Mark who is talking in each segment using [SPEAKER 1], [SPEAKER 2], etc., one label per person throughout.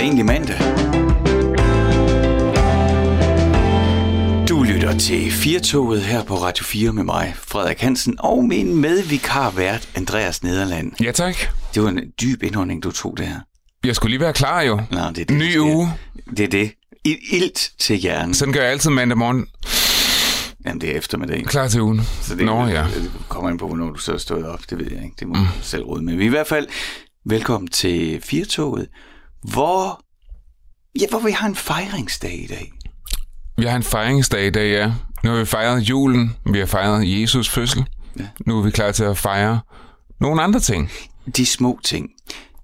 [SPEAKER 1] det egentlig mandag? Du lytter til Firtoget her på Radio 4 med mig, Frederik Hansen, og min medvikar vært, Andreas Nederland.
[SPEAKER 2] Ja, tak.
[SPEAKER 1] Det var en dyb indånding, du tog der.
[SPEAKER 2] Jeg skulle lige være klar jo.
[SPEAKER 1] Nå, det er det,
[SPEAKER 2] Ny uge.
[SPEAKER 1] Det er det. I- Ilt til hjernen.
[SPEAKER 2] Sådan gør jeg altid mandag morgen.
[SPEAKER 1] Jamen, det er eftermiddag.
[SPEAKER 2] Klar til ugen.
[SPEAKER 1] Så det,
[SPEAKER 2] Nå ja.
[SPEAKER 1] det kommer ind på, hvornår du så er stået op. Det ved jeg ikke. Det må mm. du selv råde med. Er i hvert fald velkommen til Firtoget, hvor, ja, hvor vi har en fejringsdag i dag.
[SPEAKER 2] Vi har en fejringsdag i dag, ja. Nu har vi fejret julen. Vi har fejret Jesus fødsel.
[SPEAKER 1] Ja.
[SPEAKER 2] Nu er vi klar til at fejre nogle andre ting.
[SPEAKER 1] De små ting.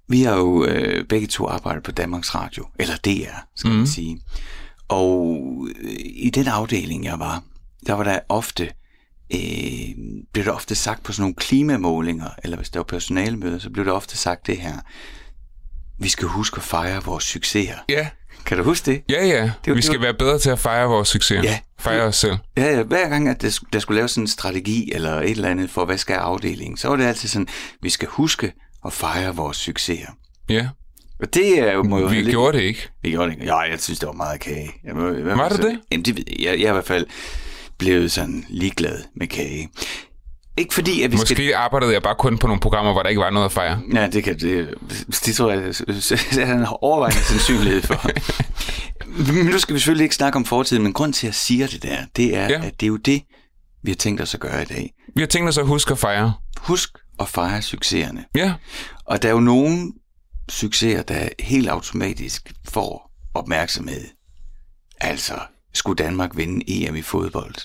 [SPEAKER 1] Vi har jo øh, begge to arbejdet på Danmarks Radio, eller DR, skal mm. man sige. Og øh, i den afdeling, jeg var, der var der ofte, øh, blev der ofte sagt på sådan nogle klimamålinger, eller hvis der var personalemøder, så blev der ofte sagt det her. Vi skal huske at fejre vores succeser.
[SPEAKER 2] Ja.
[SPEAKER 1] Kan du huske det?
[SPEAKER 2] Ja, ja.
[SPEAKER 1] jo-
[SPEAKER 2] vi
[SPEAKER 1] det
[SPEAKER 2] skal
[SPEAKER 1] var-
[SPEAKER 2] være bedre til at fejre vores succes.
[SPEAKER 1] Ja.
[SPEAKER 2] Fejre os selv.
[SPEAKER 1] Ja, ja, hver gang, at der, sk- der skulle laves sådan en strategi eller et eller andet for, hvad skal afdelingen, så var det altid sådan, vi skal huske at fejre vores succeser.
[SPEAKER 2] Ja.
[SPEAKER 1] Og det er jo... Må jo
[SPEAKER 2] Vi
[SPEAKER 1] lidt-
[SPEAKER 2] gjorde det ikke.
[SPEAKER 1] Vi gjorde det ikke. Ja, jeg synes, det var meget kage. Jeg hvert
[SPEAKER 2] Var det
[SPEAKER 1] så-
[SPEAKER 2] det?
[SPEAKER 1] Jamen, det ved jeg. jeg. Jeg er i hvert fald blevet sådan ligeglad med kage. Ikke fordi, at vi
[SPEAKER 2] Måske
[SPEAKER 1] skal...
[SPEAKER 2] arbejdede jeg bare kun på nogle programmer, hvor der ikke var noget at fejre.
[SPEAKER 1] Ja, det kan det, det tror jeg, det er en overvejende sandsynlighed for. Men nu skal vi selvfølgelig ikke snakke om fortiden, men grund til, at jeg siger det der, det er,
[SPEAKER 2] Ja.
[SPEAKER 1] at det er jo det, vi har tænkt os at gøre i dag.
[SPEAKER 2] Vi har tænkt os at huske at fejre.
[SPEAKER 1] Husk at fejre succeserne.
[SPEAKER 2] Ja.
[SPEAKER 1] Og der er jo nogle succeser, der helt automatisk får opmærksomhed. Altså, skulle Danmark vinde EM i fodbold,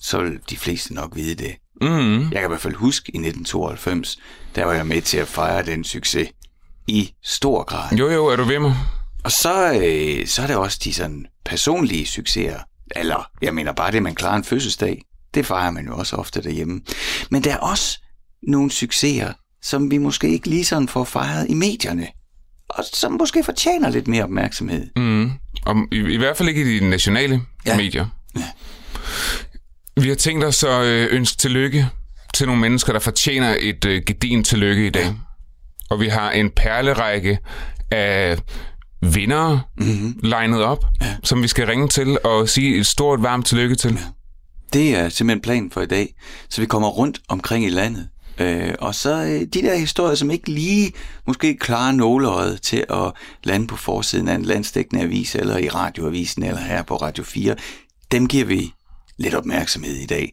[SPEAKER 1] så vil de fleste nok vide det.
[SPEAKER 2] Mm.
[SPEAKER 1] Jeg kan i hvert fald huske i 1992, der var jeg med til at fejre den succes i stor grad.
[SPEAKER 2] Jo, jo, er du ved mig?
[SPEAKER 1] Og så, øh, så er der også de sådan personlige succeser. Eller, jeg mener bare det, man klarer en fødselsdag. Det fejrer man jo også ofte derhjemme. Men der er også nogle succeser, som vi måske ikke lige sådan får fejret i medierne. Og som måske fortjener lidt mere opmærksomhed.
[SPEAKER 2] Mm. Og i, I hvert fald ikke i de nationale
[SPEAKER 1] Ja.
[SPEAKER 2] ja. Vi har tænkt os at øh, ønske tillykke til nogle mennesker, der fortjener et øh, gedin tillykke i dag. Og vi har en perlerække af vindere mm-hmm. legnet op, ja. som vi skal ringe til og sige et stort, varmt tillykke til. Ja.
[SPEAKER 1] Det er simpelthen planen for i dag. Så vi kommer rundt omkring i landet. Øh, og så øh, de der historier, som ikke lige måske klarer nåleøjet til at lande på forsiden af en landstækkende avis, eller i radioavisen, eller her på Radio 4, dem giver vi lidt opmærksomhed i dag.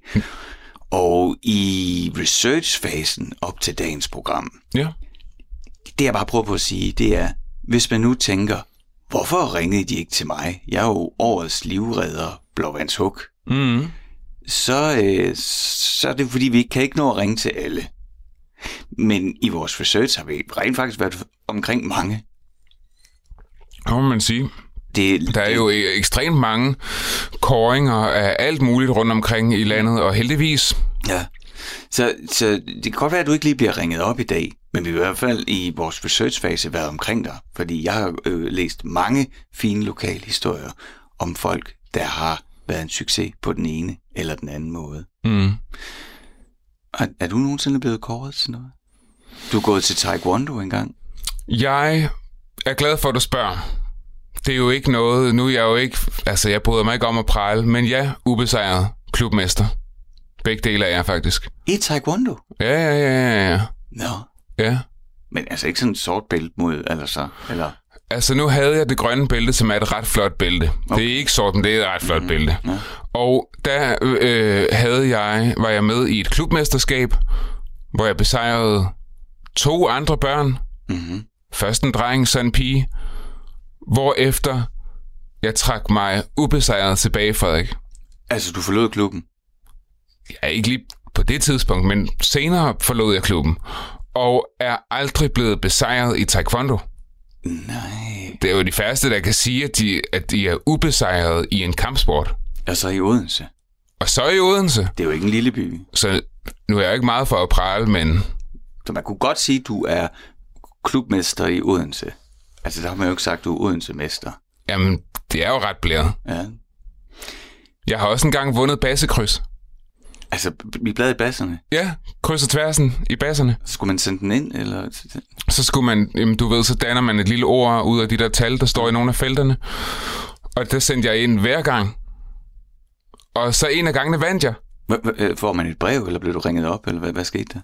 [SPEAKER 1] Og i researchfasen op til dagens program,
[SPEAKER 2] Ja.
[SPEAKER 1] det jeg bare prøver på at sige, det er, hvis man nu tænker, hvorfor ringede de ikke til mig? Jeg er jo årets livredder, Blåvands Huk
[SPEAKER 2] Mm.
[SPEAKER 1] så, øh, så er det fordi, vi kan ikke nå at ringe til alle. Men i vores research har vi rent faktisk været omkring mange.
[SPEAKER 2] Må man sige.
[SPEAKER 1] Det,
[SPEAKER 2] Der er jo e- ekstremt mange koringer af alt muligt rundt omkring i landet, og heldigvis,
[SPEAKER 1] Ja. Så, så det kan godt være, at du ikke lige bliver ringet op i dag, men vi har i hvert fald i vores researchfase været omkring dig, fordi jeg har øh, læst mange fine lokale historier om folk, der har været en succes på den ene eller den anden måde.
[SPEAKER 2] mm,
[SPEAKER 1] Er, er du nogensinde blevet kåret til noget? Du er gået til Taekwondo engang.
[SPEAKER 2] Jeg er glad for, at du spørger. Det er jo ikke noget, nu er jeg jo ikke, altså jeg bryder mig ikke om at prale, men ja, ubesejret klubmester. Begge dele er jeg faktisk.
[SPEAKER 1] I Taekwondo?
[SPEAKER 2] Ja, ja, ja, ja, ja.
[SPEAKER 1] Nå.
[SPEAKER 2] ja.
[SPEAKER 1] Men altså ikke sådan et sort bælte mod, eller så, eller...
[SPEAKER 2] Altså nu havde jeg det grønne bælte, som er et ret flot bælte. Okay. Det er ikke sort, men det er et ret flot mm, bælte.
[SPEAKER 1] ja.
[SPEAKER 2] Og der øh, havde jeg, var jeg med i et klubmesterskab, hvor jeg besejrede to andre børn.
[SPEAKER 1] Mm-hmm.
[SPEAKER 2] Først en dreng, så en pige. Hvorefter jeg trak mig ubesejret tilbage, Frederik.
[SPEAKER 1] Altså, du forlod klubben?
[SPEAKER 2] Ja, ikke lige på det tidspunkt, men senere forlod jeg klubben. Og er aldrig blevet besejret i taekwondo.
[SPEAKER 1] Nej.
[SPEAKER 2] Det er jo de færreste, der kan sige, at de, at de er ubesejret i en kampsport.
[SPEAKER 1] Og så i Odense.
[SPEAKER 2] Og så i Odense.
[SPEAKER 1] Det er jo ikke en lille by.
[SPEAKER 2] Så nu er jeg ikke meget for at prale, men
[SPEAKER 1] Så man kunne godt sige, at du er klubmester i Odense. Altså, der har man jo ikke sagt, du er Odense-mester.
[SPEAKER 2] jamen, det er jo ret blæret.
[SPEAKER 1] Ja.
[SPEAKER 2] Jeg har også engang vundet bassekryds.
[SPEAKER 1] Altså, i bladet i basserne.
[SPEAKER 2] Ja, kryds og tværsen i basserne.
[SPEAKER 1] Skulle man sende den ind, eller?
[SPEAKER 2] Så skulle man, jamen du ved, så danner man et lille ord ud af de der tal, der står i nogle af felterne. Og det sendte jeg ind hver gang. Og så en af gangene vandt jeg.
[SPEAKER 1] Øh, Får man et brev, eller blev du ringet op, eller hvad, hvad skete der?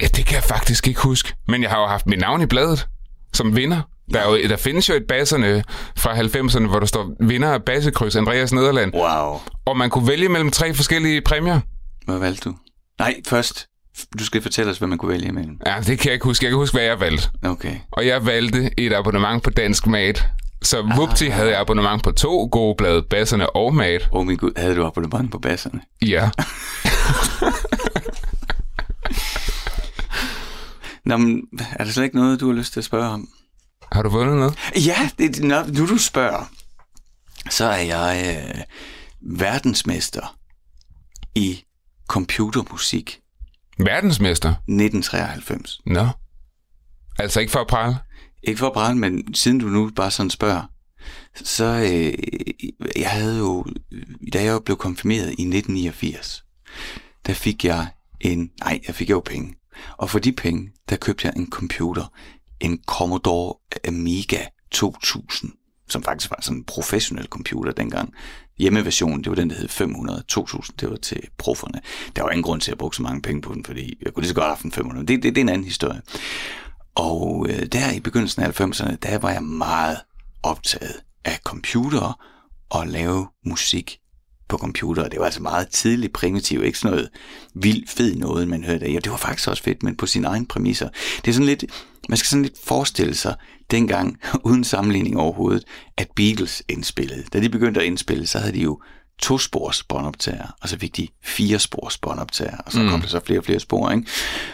[SPEAKER 2] Ja, det kan jeg faktisk ikke huske. Men jeg har jo haft mit navn i bladet som vinder. Der, er jo, der findes jo et basserne fra 90'erne, hvor der står vinder af bassekryds Andreas Nederland.
[SPEAKER 1] Wow.
[SPEAKER 2] Og man kunne vælge mellem tre forskellige præmier.
[SPEAKER 1] Hvad valgte du? Nej, først. Du skal fortælle os, hvad man kunne vælge imellem.
[SPEAKER 2] Ja, det kan jeg ikke huske. Jeg kan huske, hvad jeg valgte.
[SPEAKER 1] Okay.
[SPEAKER 2] Og jeg valgte et abonnement på Dansk Mat. Så vupti havde jeg abonnement på to gode blade, basserne og mat.
[SPEAKER 1] Åh oh, min gud, havde du abonnement på basserne?
[SPEAKER 2] Ja.
[SPEAKER 1] Nå, men er der slet ikke noget, du har lyst til at spørge om?
[SPEAKER 2] Har du vundet noget?
[SPEAKER 1] Ja, det, når nu du spørger, så er jeg øh, verdensmester i computermusik
[SPEAKER 2] Verdensmester?
[SPEAKER 1] 1993.
[SPEAKER 2] Nå. Altså ikke for at prale?
[SPEAKER 1] Ikke for at brænde, men siden du nu bare sådan spørger, så øh, jeg havde jo, da jeg blev konfirmeret i 1989, der fik jeg en, nej, jeg fik jo penge. Og for de penge, der købte jeg en computer, en Commodore Amiga 2000, som faktisk var sådan en professionel computer dengang. Hjemmeversionen, det var den, der hed 500. 2000, det var til profferne. Der var ingen grund til at bruge så mange penge på den, fordi jeg kunne lige så godt have haft en 500. Det, det, det er en anden historie. Og øh, der i begyndelsen af 90'erne, der var jeg meget optaget af computere og lave musik på computer. Det var altså meget tidligt primitivt, ikke sådan noget vildt fed noget, man hørte. Ja, det var faktisk også fedt, men på sine egne præmisser. Det er sådan lidt, man skal sådan lidt forestille sig dengang, uden sammenligning overhovedet, at Beatles indspillede. Da de begyndte at indspille, så havde de jo to spors båndoptager, og så fik de fire spors båndoptager, og så mm. kom der så flere og flere spor, ikke?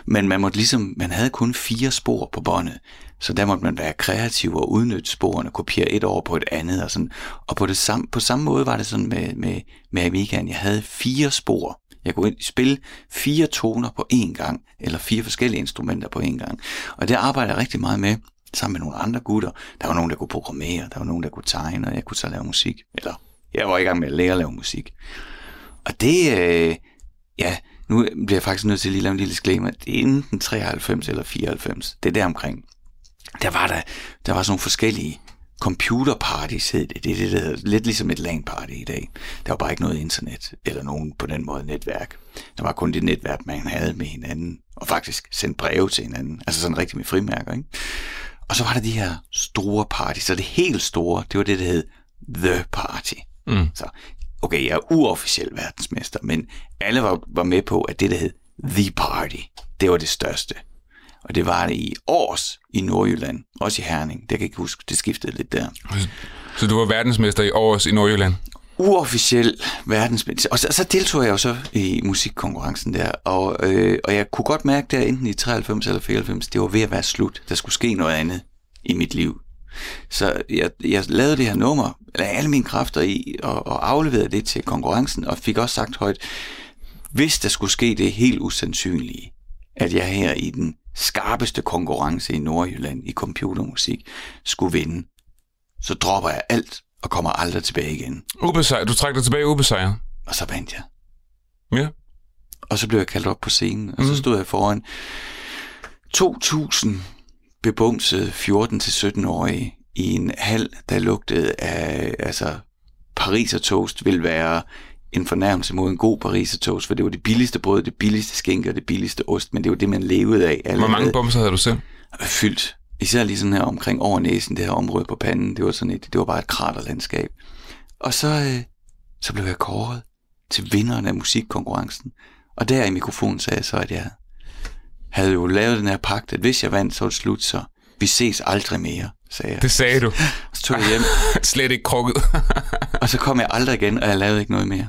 [SPEAKER 1] Men man måtte ligesom, man havde kun fire spor på båndet, så der måtte man være kreativ og udnytte sporene, kopiere et over på et andet, og sådan. Og på, det samme, på samme måde var det sådan med, med, med Amigaen. Jeg havde fire spor. Jeg kunne spille fire toner på én gang, eller fire forskellige instrumenter på én gang. Og det arbejdede jeg rigtig meget med, sammen med nogle andre gutter. Der var nogen, der kunne programmere, der var nogen, der kunne tegne, og jeg kunne så lave musik. Eller jeg var i gang med at lære at lave musik. Og det, øh, ja, nu bliver jeg faktisk nødt til lige lave en lille disclaimer. Det er enten 93 eller 94. Det er der omkring. Der var der, der var sådan nogle forskellige computerparties, hed det. Det er det, der hedder, lidt ligesom et LAN-party i dag. Der var bare ikke noget internet, eller nogen på den måde netværk. Der var kun det netværk, man havde med hinanden, og faktisk sendte breve til hinanden. Altså sådan rigtig med frimærker, ikke? Og så var der de her store parties, så det helt store, det var det, der hed The Party.
[SPEAKER 2] Mm.
[SPEAKER 1] Så, okay, jeg er uofficiel verdensmester, men alle var, var med på, at det, der hed The Party, det var det største. Og det var det i års i Nordjylland, også i Herning. Det kan jeg ikke huske, det skiftede lidt der.
[SPEAKER 2] Så du var verdensmester i års i Nordjylland?
[SPEAKER 1] Uofficiel verdensmester. Og så, så deltog jeg jo så i musikkonkurrencen der, og, øh, og jeg kunne godt mærke der, enten i 93 eller 94, det var ved at være slut. Der skulle ske noget andet i mit liv. Så jeg, jeg lavede det her nummer, lagde alle mine kræfter i, og, og afleverede det til konkurrencen, og fik også sagt højt, hvis der skulle ske det helt usandsynlige, at jeg her i den skarpeste konkurrence i Nordjylland i computermusik skulle vinde, så dropper jeg alt og kommer aldrig tilbage igen.
[SPEAKER 2] Ubesejret. Du trak dig tilbage ubesejret.
[SPEAKER 1] Og så vandt jeg.
[SPEAKER 2] Ja.
[SPEAKER 1] Og så blev jeg kaldt op på scenen, og så stod jeg foran 2.000 bebumsede 14-17-årige i en hal, der lugtede af, altså, Pariser toast ville være en fornærmelse mod en god Pariser toast, for det var det billigste brød, det billigste skinke og det billigste ost, men det var det, man levede af. Alle
[SPEAKER 2] Hvor mange bumser havde du selv?
[SPEAKER 1] fyldt. Især lige sådan her omkring over næsen, det her område på panden, det var sådan et, det var bare et kraterlandskab. Og så, øh, så blev jeg kåret til vinderen af musikkonkurrencen. Og der i mikrofonen sagde jeg så, at jeg havde jo lavet den her pagt, at hvis jeg vandt, så var det slut, så vi ses aldrig mere, sagde jeg.
[SPEAKER 2] Det sagde du.
[SPEAKER 1] Så tog jeg hjem,
[SPEAKER 2] Slet ikke krukket.
[SPEAKER 1] og så kom jeg aldrig igen, og jeg lavede ikke noget mere.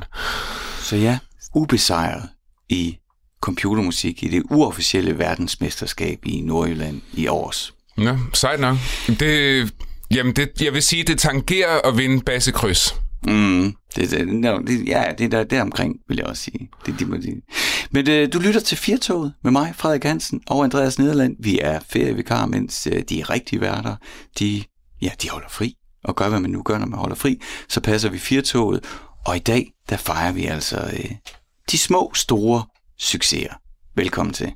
[SPEAKER 1] Så ja, ubesejret i computermusik i det uofficielle verdensmesterskab i Nordjylland i års.
[SPEAKER 2] Nå, sejt nok. Det, jamen, det, jeg vil sige, det tangerer at vinde bassekryds.
[SPEAKER 1] Mm, det, det, no, det, ja, det er der, der omkring, vil jeg også sige. Det, det, må, de. Men øh, du lytter til Firtoget med mig, Frederik Hansen og Andreas Nederland. Vi er ferievikar, mens øh, de rigtige værter, de, ja, de holder fri. Og gør, hvad man nu gør, når man holder fri. Så passer vi Firtoget. Og i dag, der fejrer vi altså øh, de små, store succeser. Velkommen til.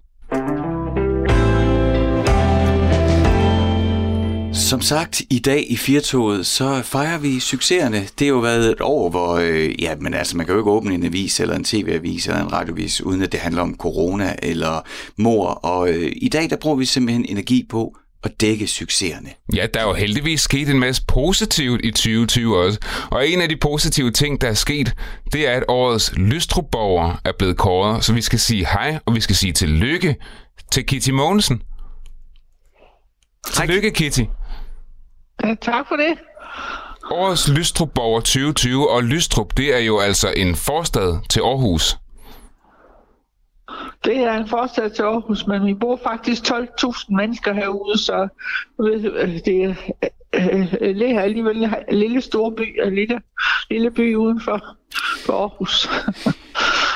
[SPEAKER 1] Som sagt, i dag i Firtoget, så fejrer vi succeserne. Det har jo været et år, hvor øh, ja, men altså, man kan jo ikke åbne en avis eller en tv-avis eller en radiovis, uden at det handler om corona eller mor. Og øh, i dag, der bruger vi simpelthen energi på at dække succeserne.
[SPEAKER 2] Ja, der er jo heldigvis sket en masse positivt i 2020 også. Og en af de positive ting, der er sket, det er, at årets Lystrup-borger er blevet kåret. Så vi skal sige hej, og vi skal sige tillykke til Kitty Mogensen. Tillykke, Kitty.
[SPEAKER 3] Ja, tak for det.
[SPEAKER 2] Årets Lystrup-borger 2020, og Lystrup, det er jo altså en forstad til Aarhus.
[SPEAKER 3] Det er en forstad til Aarhus, men vi bor faktisk 12.000 mennesker herude, så det er, det er alligevel en lille storby, en lille, lille by uden for, for Aarhus.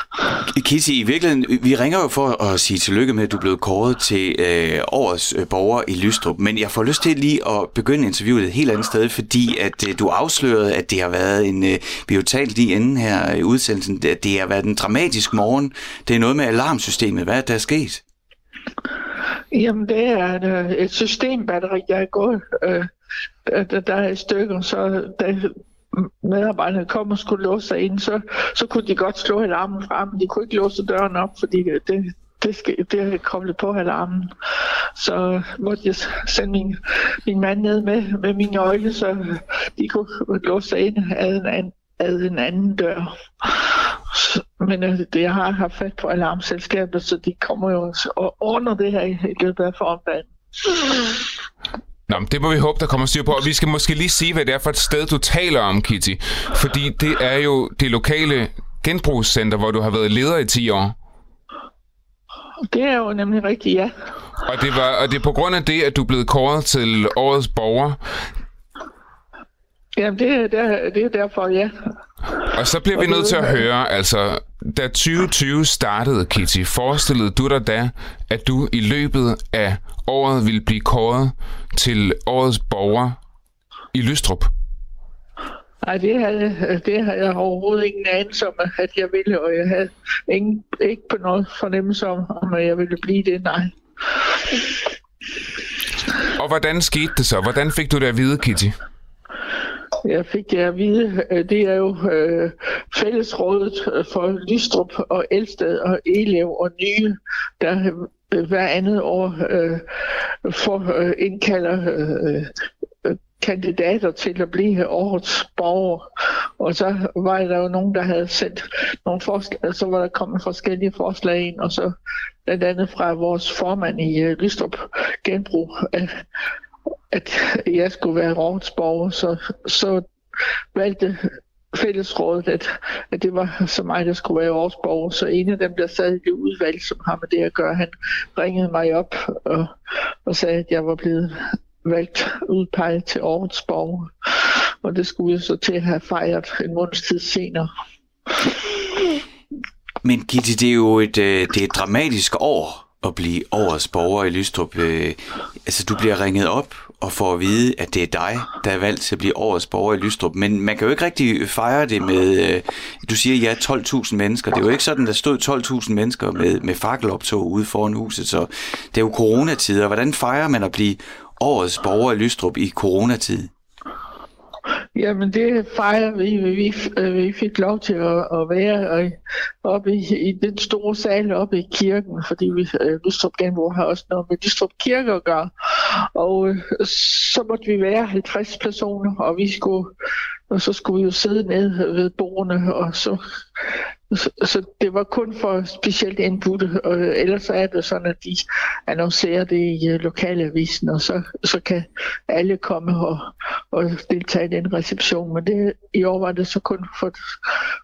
[SPEAKER 1] Kissy, i virkeligheden, vi ringer jo for at sige tillykke med, at du er blevet kåret til øh, årets øh, borger i Lystrup, men jeg får lyst til lige at begynde interviewet et helt andet sted, fordi at øh, du afslørede, at det har været en, øh, vi har jo talt lige inden her i udsendelsen, at det har været en dramatisk morgen. Det er noget med alarmsystemet. Hvad er der sket?
[SPEAKER 3] Jamen, det er et, øh, et systembatteri, jeg er gået. Øh, der, der er et stykke, så der, medarbejderne kom og skulle låse sig ind, så, så kunne de godt slå alarmen frem, de kunne ikke låse døren op, fordi det, det, det, skal, det er koblet på alarmen. Så måtte jeg sende min, min mand ned med, med min nøgle, så de kunne låse sig ind ad en anden, ad en anden dør. Men øh, det, jeg har haft fat på alarmselskabet, så de kommer jo og ordner det her i løbet af formiddagen.
[SPEAKER 2] Nå, men det må vi håbe, der kommer styr på. Og vi skal måske lige sige, hvad det er for et sted, du taler om, Kitty. Fordi det er jo det lokale genbrugscenter, hvor du har været leder i 10 år.
[SPEAKER 3] Det er jo nemlig rigtigt, ja.
[SPEAKER 2] Og det, var, og det er på grund af det, at du er blevet kåret til årets borger.
[SPEAKER 3] Jamen, det er, der, det er derfor, ja.
[SPEAKER 2] Og så bliver vi nødt til at høre, altså, da 2020 startede, Kitty, forestillede du dig da, at du i løbet af året ville blive kåret til årets borger i Lystrup?
[SPEAKER 3] Nej, det havde, det havde jeg overhovedet ingen anelse om, at jeg ville, og jeg havde ingen, ikke på noget fornemmelse om, om at jeg ville blive det, nej.
[SPEAKER 2] Og hvordan skete det så? Hvordan fik du det at vide, Kitty?
[SPEAKER 3] Jeg fik det at vide, øh, det er jo øh, fællesrådet øh, for Lystrup og Elsted og Elev og Nye, der øh, hver andet år øh, for, øh, indkalder øh, kandidater til at blive årets borger. Og så var der jo nogen, der havde sendt nogle forslag, så var der kommet forskellige forslag ind, og så blandt andet fra vores formand i Lystrup Genbrug, at, jeg skulle være rådsborger, så, så valgte fællesrådet, at, at det var så mig, der skulle være årets. Så en af dem, der sad i det udvalg, som har med det at gøre, han ringede mig op og, og sagde, at jeg var blevet valgt udpeget til årets borger. Og det skulle jeg så til at have fejret en måneds tid senere.
[SPEAKER 1] Men Gitte, det er jo et, øh, det er et dramatisk år at blive årets borger i Lystrup. Øh, altså, du bliver ringet op og får at vide, at det er dig, der er valgt til at blive årets borger i Lystrup. Men man kan jo ikke rigtig fejre det med, øh, du siger, ja, 12.000 mennesker. Det er jo ikke sådan, der stod 12.000 mennesker med, med fakkeloptog ude foran huset. Så det er jo coronatider. Hvordan fejrer man at blive årets borger i Lystrup i coronatid?
[SPEAKER 3] Jamen det fejrer vi. Vi, øh, vi fik lov til at, at være øh, oppe i, i den store sal oppe i kirken, fordi vi, øh, Lystrup Genbrug har også noget med Lystrup Kirke at gøre. Og så måtte vi være 50 personer, og vi skulle og så skulle vi jo sidde ned ved bordene, og så, så, så det var kun for specielt indbudte, og ellers er det sådan, at de annoncerer det i øh, lokalavisen, og så, så kan alle komme og, og deltage i den reception, men det, i år var det så kun for,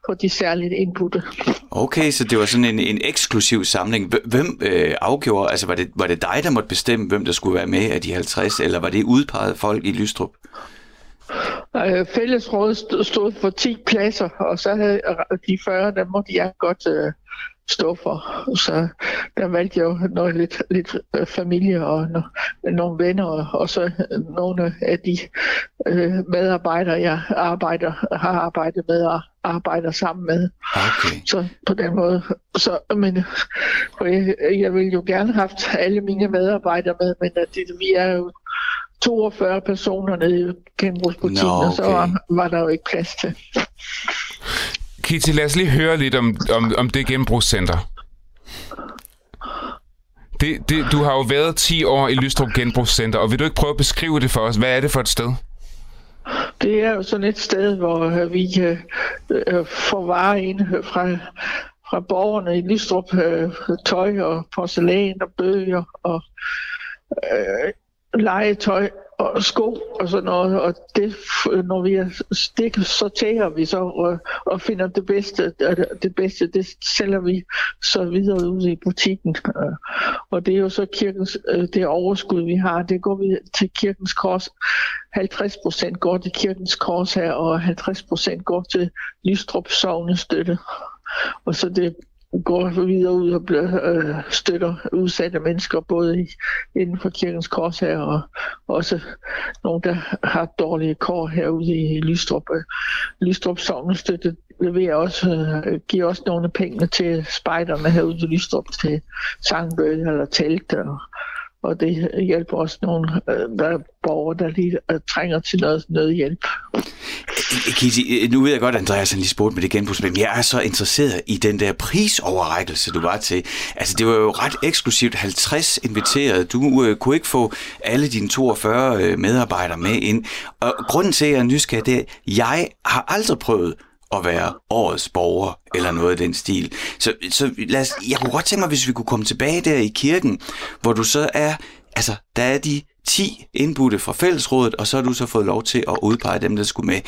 [SPEAKER 3] for de særligt indbudte.
[SPEAKER 1] Okay, så det var sådan en, en eksklusiv samling. Hvem øh, afgjorde, altså var det, var det dig, der måtte bestemme, hvem der skulle være med af de 50, eller var det udpeget folk i Lystrup?
[SPEAKER 3] Øh, fællesrådet stod for 10 pladser, og så havde de 40, der måtte jeg godt øh, stå for. Så der valgte jeg jo noget lidt, lidt øh, familie og no, nogle venner, og så nogle af de øh, medarbejdere, jeg arbejder, har arbejdet med og arbejder sammen med.
[SPEAKER 1] Okay.
[SPEAKER 3] Så på den måde. Så, men jeg, jeg ville jo gerne have haft alle mine medarbejdere med, men at det, vi er jo 42 personer nede i genbrugsbutikken,
[SPEAKER 1] Nå,
[SPEAKER 3] og så
[SPEAKER 1] okay.
[SPEAKER 3] var, var der jo ikke plads til.
[SPEAKER 2] Kitty, lad os lige høre lidt om, om, om det genbrugscenter. Det, det, du har jo været 10 år i Lystrup Genbrugscenter, og vil du ikke prøve at beskrive det for os? Hvad er det for et sted?
[SPEAKER 3] Det er jo sådan et sted, hvor øh, vi øh, øh, får varer ind fra, fra borgerne i Lystrup, øh, tøj og porcelæn og bøger og øh, legetøj og sko og sådan noget. Og det, når vi er, det sorterer vi så og, og finder det bedste. Øh, det bedste, det sælger vi så videre ud i butikken. Øh, og det er jo så kirkens, øh, det overskud, vi har, det går vi til kirkens kors. 50 procent går til kirkens kors her, og 50 procent går til Lystrup Sovnestøtte. Og så det går videre ud og bliver, øh, støtter udsatte mennesker, både i, inden for kirkens kors her, og også nogle, der har dårlige kår herude i Lystrup. Øh, Lystrup Sognestøtte leverer også, øh, giver også nogle af pengene til spejderne herude i Lystrup, til sangbøde eller telt, og, og det hjælper også nogle, øh, der er borgere, der lige øh, trænger til noget nødhjælp.
[SPEAKER 1] Kitty, øh, nu ved jeg godt, at Andreas han lige spurgte med det genbrugsspil, men jeg er så interesseret i den der prisoverrækkelse, du var til. Altså, det var jo ret eksklusivt. 50 inviterede. Du øh, kunne ikke få alle dine 42 øh, medarbejdere med ind. Og grunden til, at jeg er nysgerrig, det er, at jeg har aldrig prøvet at være årets borger, eller noget af den stil. Så, så lad os, jeg kunne godt tænke mig, hvis vi kunne komme tilbage der i kirken, hvor du så er, altså, der er de 10 indbudte fra fællesrådet, og så har du så fået lov til at udpege dem, der skulle med.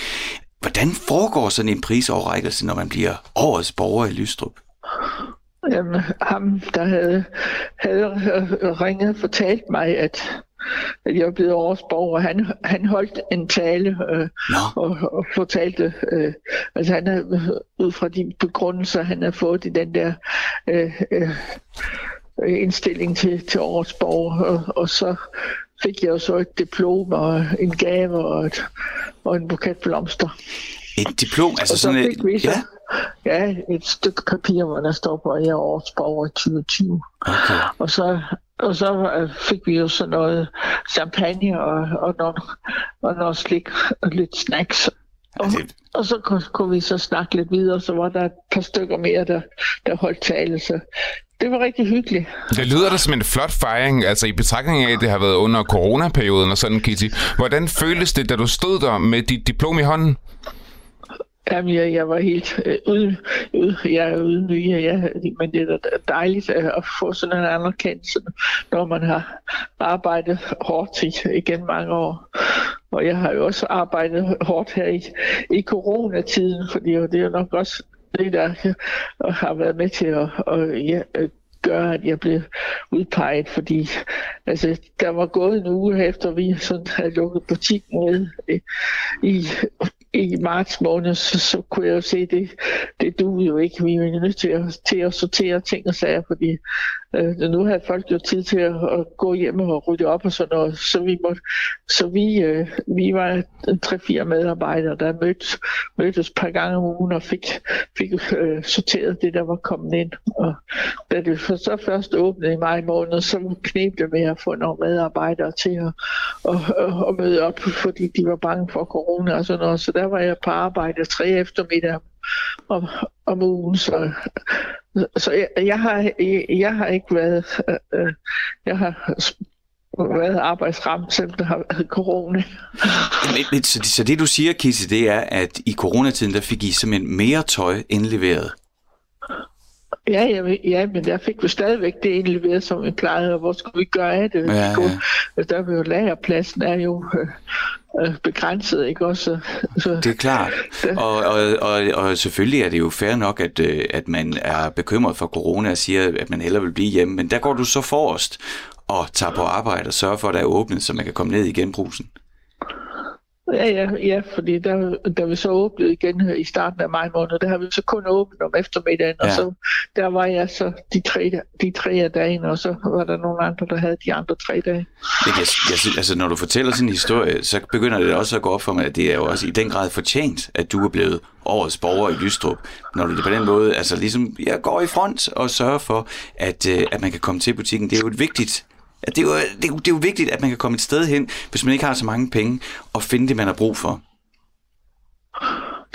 [SPEAKER 1] Hvordan foregår sådan en prisoverrækkelse, når man bliver årets borger i Lystrup?
[SPEAKER 3] Jamen, ham, der havde, havde ringet fortalt mig, at, at jeg årets borger, han, han holdt en tale øh, og, og fortalte, øh, altså han er ud fra de begrundelser, han har fået i den der øh, øh, indstilling til, til årets borger, og, og så fik jeg jo så et diplom og en gave og, et, og en buket blomster.
[SPEAKER 1] et diplom, altså
[SPEAKER 3] Og så
[SPEAKER 1] sådan
[SPEAKER 3] fik vi
[SPEAKER 1] et...
[SPEAKER 3] så
[SPEAKER 1] Ja,
[SPEAKER 3] ja, et stykke papir, hvor der står på, at jeg er årets borger i 2020.
[SPEAKER 1] okay.
[SPEAKER 3] Og så, og så øh, fik vi jo sådan noget champagne og, og, noget, og noget slik og lidt snacks. Og, og så kunne, kunne vi så snakke lidt videre, så var der et par stykker mere, der, der holdt tale. Så det var rigtig hyggeligt.
[SPEAKER 2] Det lyder da som en flot fejring, altså i betragtning af, at det har været under coronaperioden og sådan, Kitty. Hvordan føltes det, da du stod der med dit diplom i hånden?
[SPEAKER 3] Jamen, jeg, jeg var helt øh, uden, ude, jeg er ydmyg, jeg, men det er da dejligt at, at få sådan en anerkendelse, når man har arbejdet hårdt i, igen mange år. Og jeg har jo også arbejdet hårdt her i, i coronatiden, fordi det er jo nok også det, der øh, har været med til at, at ja, øh, gøre, at jeg blev udpeget, fordi altså, der var gået en uge efter, vi sådan havde lukket butikken ned i, i marts måned, så, så kunne jeg jo se, at det, det duede jo ikke. Vi er nødt til at, til at sortere ting og sager, fordi øh, nu havde folk jo tid til at, at gå hjem og rydde op og sådan noget. Så vi, måtte, så vi, øh, vi var tre-fire medarbejdere, der mødtes, mødtes et par gange om ugen og fik, fik øh, sorteret det, der var kommet ind. Og da det så først åbnede i maj måned, så knep det med at få nogle medarbejdere til at, at, at, at møde op, fordi de var bange for corona og sådan noget. Så der var jeg på arbejde tre eftermiddag om, om ugen, så, så jeg, jeg, har, jeg, jeg har ikke været, øh, jeg har været arbejdsramt, selvom der har været corona.
[SPEAKER 1] Men, så, så det du siger, Kitty, det er, at i coronatiden, der fik I simpelthen mere tøj indleveret.
[SPEAKER 3] Ja, ja, ja, men der fik vi stadigvæk det indleveret, som vi plejede, og hvor skulle vi gøre af det?
[SPEAKER 1] Ja, ja.
[SPEAKER 3] Der er jo lagerpladsen er jo øh, begrænset, ikke også? Så,
[SPEAKER 1] Det er klart. Og, og, og, og selvfølgelig er det jo fair nok, at, øh, at man er bekymret for corona og siger, at man hellere vil blive hjemme. Men der går du så forrest og tager på arbejde og sørger for, at der er åbnet, så man kan komme ned i genbrusen.
[SPEAKER 3] Ja, ja, ja, fordi der, da vi så åbnede igen i starten af maj måned, der har vi så kun åbent om eftermiddagen, ja. og så der var jeg så de tre, de tre af dagen, og så var der nogle andre, der havde de andre tre dage.
[SPEAKER 1] Jeg, jeg, altså, når du fortæller sådan en historie, så begynder det også at gå op for mig, at det er jo også i den grad fortjent, at du er blevet årets borger i Lystrup, når du det på den måde, altså ligesom, jeg går i front og sørger for, at, øh, at man kan komme til butikken. Det er jo et vigtigt det er, jo, det, er jo, det er jo vigtigt, at man kan komme et sted hen, hvis man ikke har så mange penge, og finde det, man har brug for.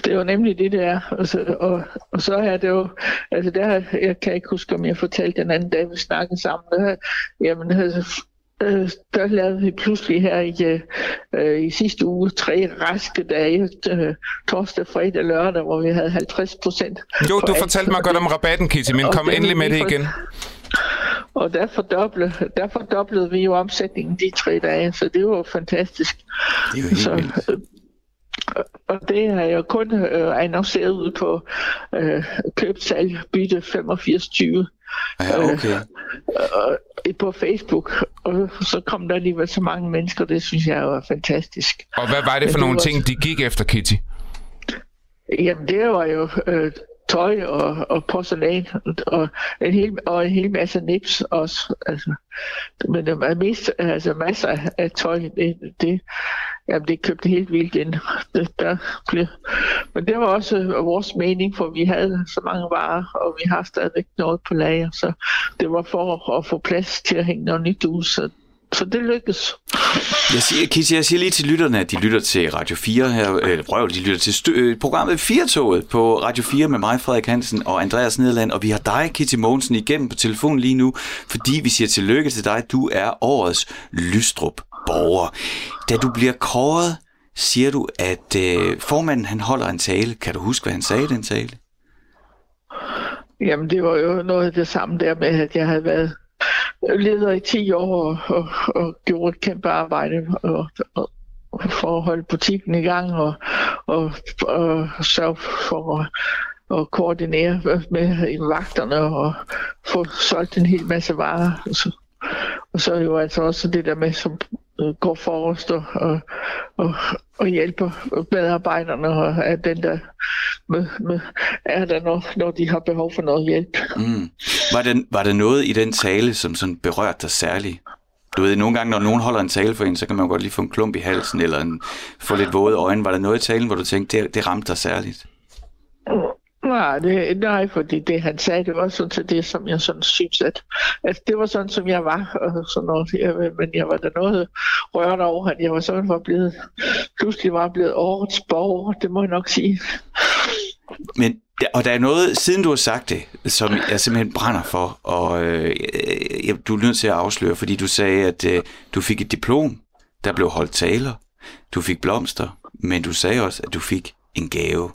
[SPEAKER 3] Det er jo nemlig det, det er. Og så, og, og så er det jo, altså der, jeg kan ikke huske, om jeg fortalte den anden dag, vi snakkede sammen, der, jamen, altså, der lavede vi pludselig her i, øh, i sidste uge tre raske dage, øh, torsdag, fredag, lørdag, hvor vi havde 50 procent.
[SPEAKER 2] Jo, du fortalte mig godt om rabatten, Kitty, men kom endelig med det igen.
[SPEAKER 3] Og der fordoblede, der fordoblede vi jo omsætningen de tre dage, så det var fantastisk.
[SPEAKER 1] Det er jo helt så, vildt. Øh,
[SPEAKER 3] og det har jeg kun øh, annonceret ud på øh, købsalg bytte 85-20.
[SPEAKER 1] Ja, okay.
[SPEAKER 3] Øh, øh, på Facebook, og så kom der alligevel så mange mennesker, det synes jeg var fantastisk.
[SPEAKER 2] Og hvad var det for Men nogle det var... ting, de gik efter, Kitty?
[SPEAKER 3] Jamen, det var jo øh, tøj og, og porcelæn og en hel, og en hel masse nips også. Altså, men der er mest, altså masser af tøj, det, det, jamen, det købte helt vildt ind. Det, der blev, men det var også øh, vores mening, for vi havde så mange varer, og vi har stadigvæk noget på lager, så det var for at få plads til at hænge noget nyt ud, så så det lykkedes.
[SPEAKER 1] Jeg siger, Kitty, jeg siger lige til lytterne, at de lytter til Radio 4 her, eller prøv, de lytter til stø- øh, programmet 4-toget på Radio 4 med mig, Frederik Hansen og Andreas Nederland, og vi har dig, Kitty Mogensen, igennem på telefonen lige nu, fordi vi siger tillykke til dig, du er årets Lystrup borger. Da du bliver kåret, siger du, at øh, formanden han holder en tale. Kan du huske, hvad han sagde i den tale?
[SPEAKER 3] Jamen, det var jo noget af det samme der med, at jeg havde været leder i 10 år og, og, og gjorde et kæmpe arbejde og, og, for at holde butikken i gang og, og, og sørge for at, og koordinere med vagterne og få solgt en hel masse varer. Og så, og så er jo altså også det der med, som Øh, går forrest og, og, og, og hjælper medarbejderne og er den der med, med, er der, når, når de har behov for noget hjælp.
[SPEAKER 1] Mm. Var, det, var det noget i den tale, som sådan berørte dig særligt? Du ved, nogle gange, når nogen holder en tale for en, så kan man godt lige få en klump i halsen, eller en, få lidt våde øjne. Var der noget i talen, hvor du tænkte, det, det ramte dig særligt?
[SPEAKER 3] Var det, nej, fordi det han sagde, det var sådan set det, som jeg sådan synes, at, at det var sådan, som jeg var. Og sådan noget. Jeg, men jeg var da noget rørt over, at jeg var sådan var blevet, pludselig var blevet årets borger, det må jeg nok sige.
[SPEAKER 1] Men og der er noget, siden du har sagt det, som jeg simpelthen brænder for, og øh, du er nødt til at afsløre, fordi du sagde, at øh, du fik et diplom, der blev holdt taler, du fik blomster, men du sagde også, at du fik en gave.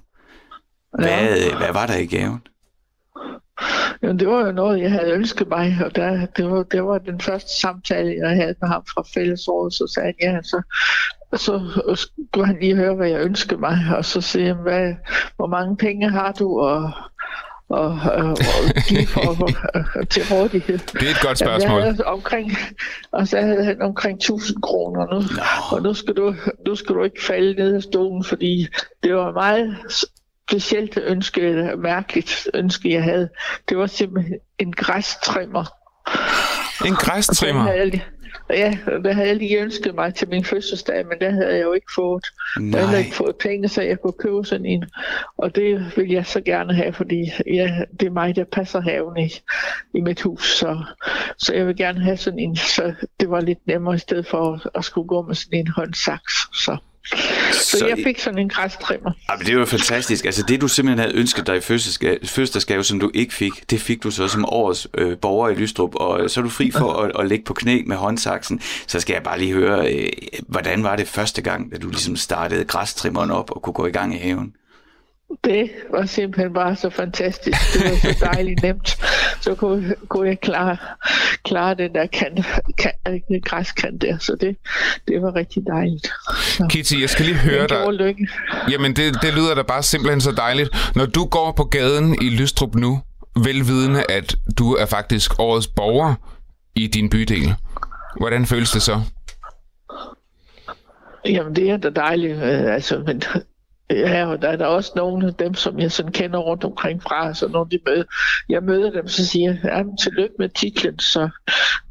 [SPEAKER 1] Hvad, ja. hvad var der i gaven?
[SPEAKER 3] Jamen, det var jo noget, jeg havde ønsket mig, og der, det, var, det var den første samtale, jeg havde med ham fra Fællesrådet, så sagde han, ja, så, så skulle han lige høre, hvad jeg ønskede mig, og så sige, hvad, hvor mange penge har du, og, og, og, og give for, for, til rådighed.
[SPEAKER 2] Det er et godt spørgsmål.
[SPEAKER 3] Jeg havde omkring, og så havde han omkring 1000 kroner nu, no. og nu skal, du, nu skal du ikke falde ned af stolen, fordi det var meget specielt ønske, eller mærkeligt ønske, jeg havde. Det var simpelthen en græstrimmer.
[SPEAKER 2] En græstrimmer?
[SPEAKER 3] Ja, det havde jeg lige ønsket mig til min fødselsdag, men det havde jeg jo ikke fået. Nej. Jeg havde ikke fået penge, så jeg kunne købe sådan en. Og det vil jeg så gerne have, fordi ja, det er mig, der passer haven i, i mit hus. Så, så jeg vil gerne have sådan en, så det var lidt nemmere i stedet for at, at skulle gå med sådan en håndsaks. Så. Så, så jeg fik sådan en græstrimmer.
[SPEAKER 1] Ja, men det var fantastisk. Altså det, du simpelthen havde ønsket dig i fødselsdagsgave, som du ikke fik, det fik du så som årets øh, borger i Lystrup, og så er du fri for at, at lægge på knæ med håndsaksen. Så skal jeg bare lige høre, øh, hvordan var det første gang, da du ligesom startede græstrimmeren op og kunne gå i gang i haven?
[SPEAKER 3] Det var simpelthen bare så fantastisk. Det var så dejligt nemt. Så kunne, kunne jeg klare, klare den der kan, kan, græskant der. Så det, det var rigtig dejligt. Så.
[SPEAKER 2] Kitty, jeg skal lige høre dig. Lykke. Jamen, det, det lyder da bare simpelthen så dejligt. Når du går på gaden i Lystrup nu, velvidende, at du er faktisk årets borger i din bydel, hvordan føles det så?
[SPEAKER 3] Jamen, det er da dejligt. øh, Altså, men ja, og der er der også nogle af dem, som jeg sådan kender rundt omkring fra, så når de møder, jeg møder dem, så siger jeg, ja, tillykke med titlen, så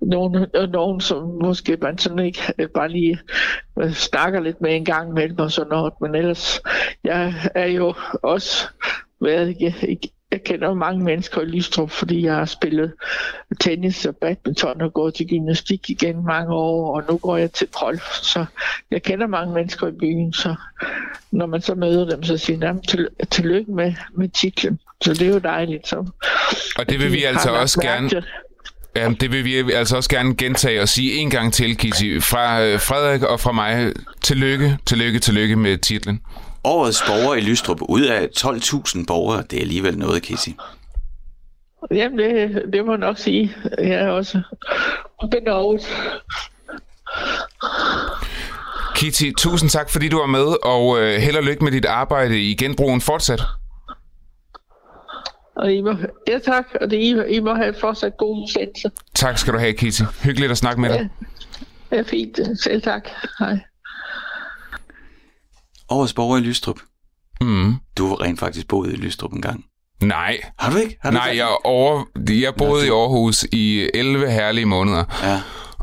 [SPEAKER 3] nogen, og nogen, som måske man sådan ikke øh, bare lige øh, snakker lidt med en gang imellem og sådan noget, men ellers, jeg er jo også været, jeg, kender mange mennesker i Lystrup, fordi jeg har spillet tennis og badminton og gået til gymnastik igen mange år, og nu går jeg til golf. Så jeg kender mange mennesker i byen, så når man så møder dem, så siger jeg, til, tillykke med, med titlen. Så det er jo dejligt. Så,
[SPEAKER 2] Og det vil vi altså også gerne...
[SPEAKER 3] til.
[SPEAKER 2] Jamen, det vil vi altså også gerne gentage og sige en gang til, Kisi. Fra øh, Frederik og fra mig, tillykke, tillykke, tillykke med titlen.
[SPEAKER 1] Årets borger i Lystrup ud af 12.000 borgere, det er alligevel noget, Kissi.
[SPEAKER 3] Jamen, det, det må jeg nok sige. Jeg er også benovet.
[SPEAKER 2] Kitty, tusind tak, fordi du var med, og øh, held og lykke med dit arbejde i genbrugen fortsat.
[SPEAKER 3] Og I må, ja tak, og det, I, I må have fortsat god udsendelse.
[SPEAKER 2] Tak skal du have, Kitty. Hyggeligt at snakke med dig.
[SPEAKER 3] Ja, fint. Selv tak. Hej.
[SPEAKER 1] Årets borger i Lystrup.
[SPEAKER 2] Mm.
[SPEAKER 1] Du har rent faktisk boet i Lystrup en gang.
[SPEAKER 2] Nej,
[SPEAKER 1] Har du ikke? Har du
[SPEAKER 2] nej,
[SPEAKER 1] ikke?
[SPEAKER 2] jeg, over, jeg boede i Aarhus i 11 herlige måneder,
[SPEAKER 1] Ja,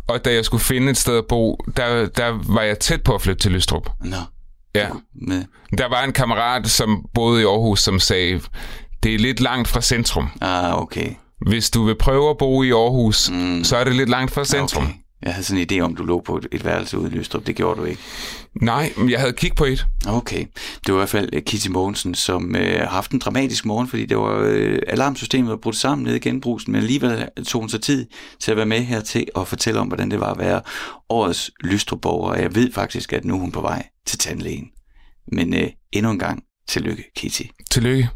[SPEAKER 2] og da jeg skulle finde et sted at bo, der, der var jeg tæt på at flytte til Lystrup.
[SPEAKER 1] nå.
[SPEAKER 2] Ja.
[SPEAKER 1] Med,
[SPEAKER 2] Der var en kammerat, som boede i Aarhus, som sagde, det er lidt langt fra centrum.
[SPEAKER 1] ah, okay.
[SPEAKER 2] Hvis du vil prøve at bo i Aarhus, mm. så er det lidt langt fra centrum.
[SPEAKER 1] okay. Jeg havde sådan en idé om, du lå på et, et værelse ude i Lystrup. Det gjorde du ikke.
[SPEAKER 2] Nej, men jeg havde kigget på et.
[SPEAKER 1] Okay. Det var i hvert fald øh, Kitty Mogensen, som øh, har haft en dramatisk morgen, fordi det var øh, alarmsystemet var brudt sammen nede i genbrusen, men alligevel tog hun sig tid til at være med her til at fortælle om, hvordan det var at være årets Lystrup-borger. Og jeg ved faktisk, at nu er hun på vej til tandlægen. Men øh, endnu en gang, tillykke, Kitty.
[SPEAKER 2] Tillykke.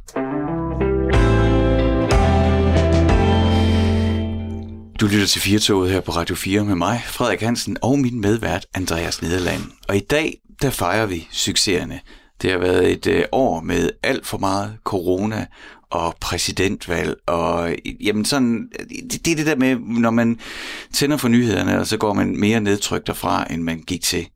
[SPEAKER 1] Du lytter til Firtoget her på Radio 4 med mig, Frederik Hansen, og min medvært, Andreas Nederland. Og i dag, der fejrer vi succeserne. Det har været et øh, år med alt for meget corona og præsidentvalg, og øh, jamen sådan, det, det er det der med, når man tænder for nyhederne, og så går man mere nedtrykt derfra, end man gik til.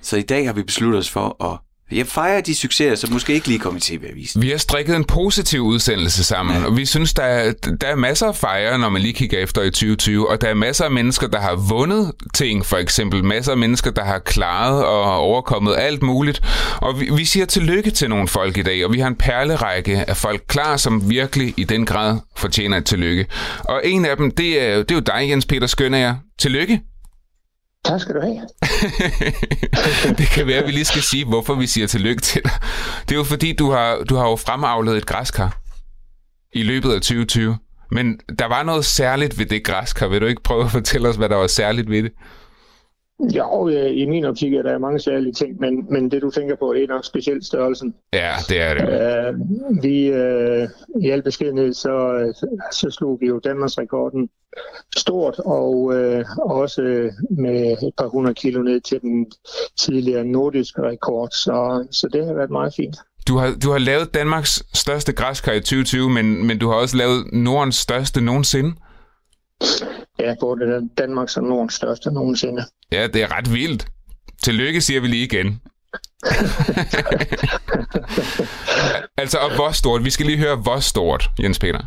[SPEAKER 1] Så i dag har vi besluttet os for at jeg fejrer de succeser, som måske ikke lige kom i TV-avisen.
[SPEAKER 2] Vi har strikket en positiv udsendelse sammen, ja. og vi synes, der er, der er masser at fejre, når man lige kigger efter i 2020, og der er masser af mennesker, der har vundet ting, for eksempel. Masser af mennesker, der har klaret og overkommet alt muligt. Og vi, vi siger tillykke til nogle folk i dag, og vi har en perlerække af folk klar, som virkelig i den grad fortjener et tillykke. Og en af dem, det er, det er jo dig, Jens Peter Skønner. Tillykke!
[SPEAKER 4] Tak skal du have.
[SPEAKER 2] det kan være, at vi lige skal sige, hvorfor vi siger tillykke til dig. Det er jo fordi, du har, du har jo fremavlet et græskar i løbet af 2020. Men der var noget særligt ved det græskar. Vil du ikke prøve at fortælle os, hvad der var særligt ved det?
[SPEAKER 4] Jo, øh, i min optik er der mange særlige ting, men, men det du tænker på, det er nok specielt størrelsen.
[SPEAKER 2] Ja, det er det.
[SPEAKER 4] Uh, vi, uh, i al beskedenhed, så, så slog vi jo Danmarks rekorden stort, og uh, også med et par hundrede kilo ned til den tidligere nordiske rekord, så, så det har været meget fint.
[SPEAKER 2] Du har, du har lavet Danmarks største græskar i 2020, men, men du har også lavet Nordens største nogensinde.
[SPEAKER 4] Ja, både Danmarks og Nordens største nogensinde.
[SPEAKER 2] Ja, det er ret vildt. Tillykke, siger vi lige igen. altså, og hvor stort? Vi skal lige høre, hvor stort, Jens Peter.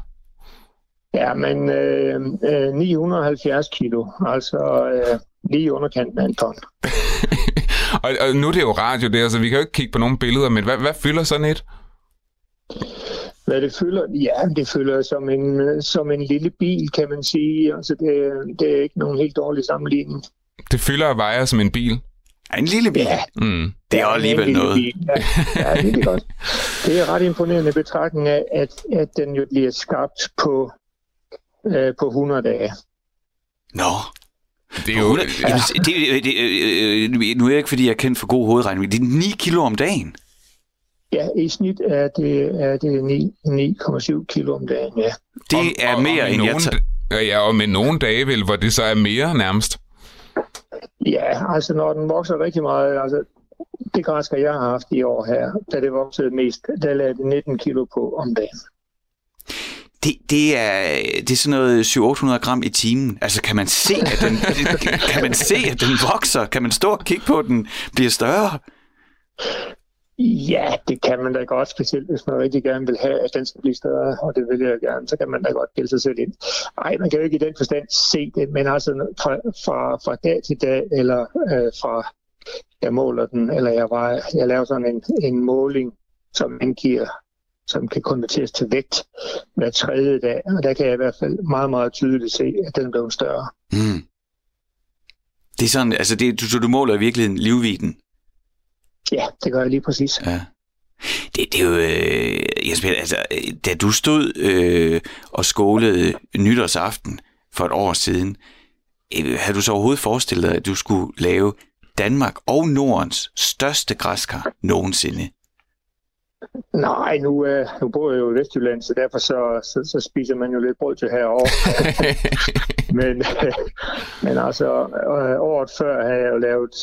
[SPEAKER 4] Ja, men øh, øh, 970 kilo, altså øh, lige underkanten af en ton.
[SPEAKER 2] og, og nu er det jo radio der, så vi kan jo ikke kigge på nogle billeder, men hvad, hvad fylder sådan et?
[SPEAKER 4] Hvad det fylder? Ja, det fylder som en, som en lille bil, kan man sige. Altså, det, det er ikke nogen helt dårlig sammenligning.
[SPEAKER 2] Det fylder og vejer som en bil?
[SPEAKER 1] En lille bil.
[SPEAKER 4] Ja.
[SPEAKER 2] Mm.
[SPEAKER 1] Det er jo alligevel noget.
[SPEAKER 4] Bil. Ja, ja, det er godt. Det er ret imponerende betragtning af, at, at den jo bliver skabt på, øh, på 100 dage.
[SPEAKER 1] Nå.
[SPEAKER 2] Det er jo...
[SPEAKER 1] Jamen, det, det, det, øh, nu er jeg ikke, fordi jeg er kendt for god hovedregning, men det er 9 kilo om dagen.
[SPEAKER 4] Ja, i snit er det, er det 9,7 kilo om dagen, ja.
[SPEAKER 1] Det
[SPEAKER 2] og,
[SPEAKER 1] er
[SPEAKER 2] og,
[SPEAKER 1] mere,
[SPEAKER 2] og
[SPEAKER 1] end jeg
[SPEAKER 2] nogle,
[SPEAKER 1] tager.
[SPEAKER 2] Ja, og med nogle dage vel, hvor det så er mere nærmest.
[SPEAKER 4] Ja, altså når den vokser rigtig meget, altså det græsker, jeg har haft i år her, da det voksede mest, der lagde det 19 kilo på om dagen.
[SPEAKER 1] Det det, er, det er sådan noget 700-800 gram i timen. Altså, kan man se, at den, kan man se, at den vokser? Kan man stå og kigge på, at den bliver større?
[SPEAKER 4] Ja, det kan man da godt, specielt hvis man rigtig gerne vil have, at den skal blive større, og det vil jeg gerne, så kan man da godt gælde sig selv ind. Nej, man kan jo ikke i den forstand se det, men altså fra, fra, fra dag til dag, eller øh, fra jeg måler den, eller jeg, var, jeg laver sådan en, en måling, som angiver, som kan konverteres til vægt hver tredje dag, og der kan jeg i hvert fald meget, meget tydeligt se, at den bliver større. Mm.
[SPEAKER 1] Det er sådan, altså det, du, så du måler i virkeligheden livviden?
[SPEAKER 4] Ja, det gør jeg lige præcis.
[SPEAKER 1] Ja. Det, det er jo, øh, Jesper, altså, da du stod øh, og skålede nytårsaften for et år siden, øh, havde du så overhovedet forestillet dig, at du skulle lave Danmark og Nordens største græskar nogensinde?
[SPEAKER 4] Nej, nu, øh, nu bor jeg jo i Vestjylland, så derfor så, så, så spiser man jo lidt brød til herovre. men, øh, men altså, øh, året før havde jeg jo lavet,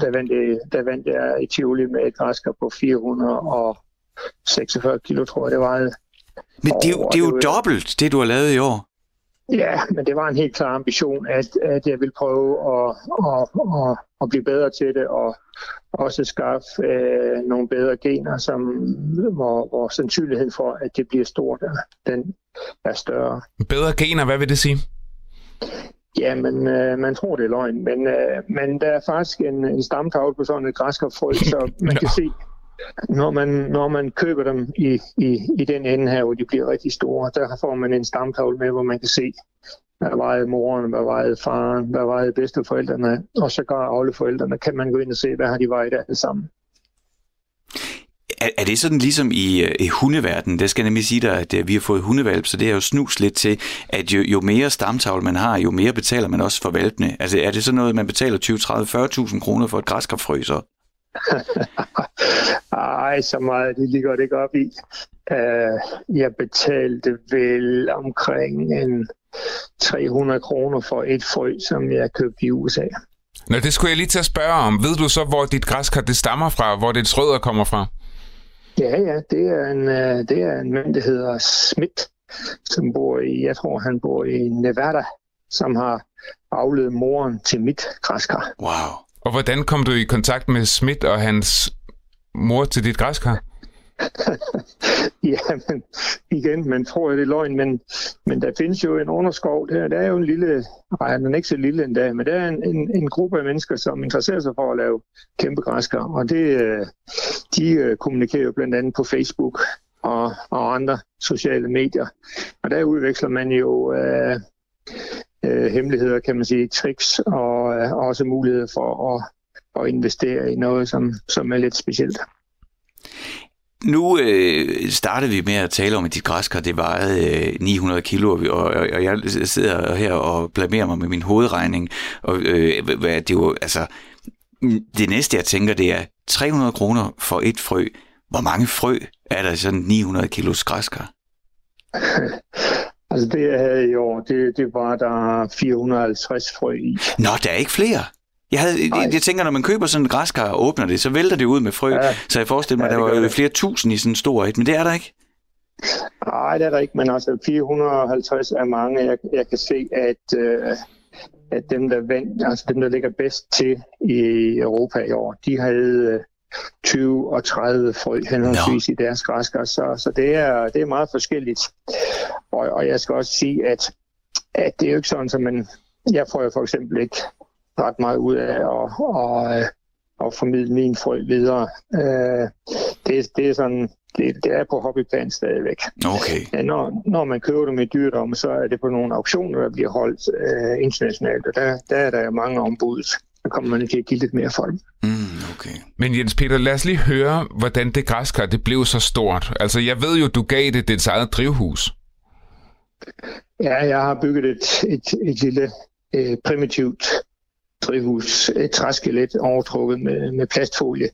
[SPEAKER 4] der vandt jeg, der vandt jeg i Tivoli med et græskar på 446 kilo, tror jeg det var.
[SPEAKER 1] Men det, er jo, det er jo dobbelt, det du har lavet i år.
[SPEAKER 4] Ja, men det var en helt klar ambition, at, at jeg ville prøve at, at, at, at blive bedre til det, og også skaffe øh, nogle bedre gener, som, hvor, hvor sandsynligheden for, at det bliver stort, den er større.
[SPEAKER 2] Bedre gener, hvad vil det sige?
[SPEAKER 4] Ja, men øh, man tror, det er løgn, men, øh, men der er faktisk en, en stamtavle på sådan et græskarfrø, så man kan se, når man, når man køber dem i, i, i den ende her, hvor de bliver rigtig store, der får man en stamtavle med, hvor man kan se, hvad vejede moren, hvad vejede faren, hvad vejede bedsteforældrene, og så alle forældrene, kan man gå ind og se, hvad har de vejet alle sammen.
[SPEAKER 1] Er, er det sådan ligesom i, øh, i hundeverdenen? Det skal jeg nemlig sige dig, at øh, vi har fået hundevalp, så det er jo snus lidt til, at jo, jo mere stamtavle man har, jo mere betaler man også for valpene. Altså er det sådan noget, man betaler 20, 30, 40.000 kroner for et græskarfrø så?
[SPEAKER 4] Ej, så meget det ligger det ikke op i. Uh, jeg betalte vel omkring en 300 kroner for et frø, som jeg købte i USA.
[SPEAKER 2] Nå, det skulle jeg lige til at spørge om. Ved du så, hvor dit græskar det stammer fra? Hvor det rødder kommer fra?
[SPEAKER 4] Ja, ja. Det er en, øh, det er en mand, der hedder Smith, som bor i, jeg tror, han bor i Nevada, som har afledt moren til mit græskar.
[SPEAKER 1] Wow.
[SPEAKER 2] Og hvordan kom du i kontakt med Schmidt og hans mor til dit græskar?
[SPEAKER 4] ja, men igen, man tror, det er løgn, men, men der findes jo en underskov. Der, der er jo en lille, nej, den er ikke så lille endda, men der er en, en, en gruppe af mennesker, som interesserer sig for at lave kæmpe græskar, og det, øh, de øh, kommunikerer jo blandt andet på Facebook og, og andre sociale medier. Og der udveksler man jo øh, øh, hemmeligheder, kan man sige, tricks og øh, også mulighed for at, at investere i noget, som, som er lidt specielt.
[SPEAKER 1] Nu øh, startede vi med at tale om, at dit græskar det vejede øh, 900 kilo, og, og, og jeg sidder her og blamerer mig med min hovedregning. Og øh, hvad, det er jo, altså, det næste jeg tænker, det er 300 kroner for et frø. Hvor mange frø er der i sådan 900 kilos græskar?
[SPEAKER 4] altså det jeg havde i år, det, det var der 450 frø i.
[SPEAKER 1] Nå, der er ikke flere? Jeg, havde, jeg, jeg tænker, når man køber sådan en græskar og åbner det, så vælter det ud med frø. Ja. Så jeg forestiller mig, ja, der var jo flere tusind i sådan en stor et, men det er der ikke.
[SPEAKER 4] Nej, det er der ikke, men altså 450 er mange. Jeg, jeg kan se, at, øh, at dem, der vandt, altså dem, der ligger bedst til i Europa i år, de havde øh, 20 og 30 frø henholdsvis no. i deres græskar, så, så det, er, det er meget forskelligt. Og, og jeg skal også sige, at, at det er jo ikke sådan, at man, jeg får jo for eksempel ikke ret meget ud af at, og, og formidle min frø videre. Øh, det, det er sådan, det, det er på hobbyplan stadigvæk.
[SPEAKER 1] Okay.
[SPEAKER 4] Ja, når, når man køber dem i dyrdom, så er det på nogle auktioner, der bliver holdt øh, internationalt, og der, der er der mange ombud. Så kommer man til at give lidt mere for dem.
[SPEAKER 1] Mm, okay.
[SPEAKER 2] Men Jens Peter, lad os lige høre, hvordan det græskar det blev så stort. Altså, jeg ved jo, du gav det dit eget drivhus.
[SPEAKER 4] Ja, jeg har bygget et, et, et lille øh, primitivt drivhus, et træskelet overtrukket med, med plastfolie.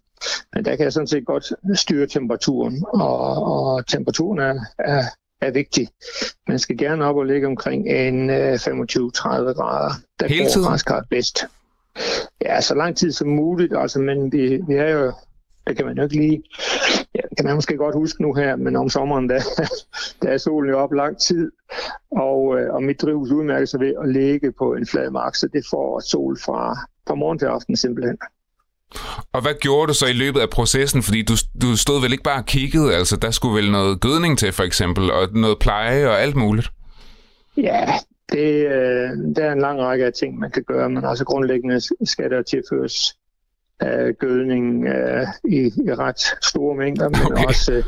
[SPEAKER 4] Men der kan jeg sådan set godt styre temperaturen, og, og temperaturen er, er, er vigtig. Man skal gerne op og ligge omkring en 25-30 grader.
[SPEAKER 2] Der Hele tiden?
[SPEAKER 4] går bedst. Ja, så lang tid som muligt. Altså, men vi, vi har jo, det kan man jo ikke lige, ja, kan man måske godt huske nu her, men om sommeren, der, der er solen jo op lang tid, og, øh, og mit drivhus udmærker sig ved at ligge på en flad mark, så det får sol fra, fra morgen til aften simpelthen.
[SPEAKER 2] Og hvad gjorde du så i løbet af processen? Fordi du, du stod vel ikke bare og kiggede, altså der skulle vel noget gødning til for eksempel, og noget pleje og alt muligt?
[SPEAKER 4] Ja, det, øh, der er en lang række af ting, man kan gøre, men altså grundlæggende skal der tilføres øh, gødning øh, i, i ret store mængder, men, okay. også,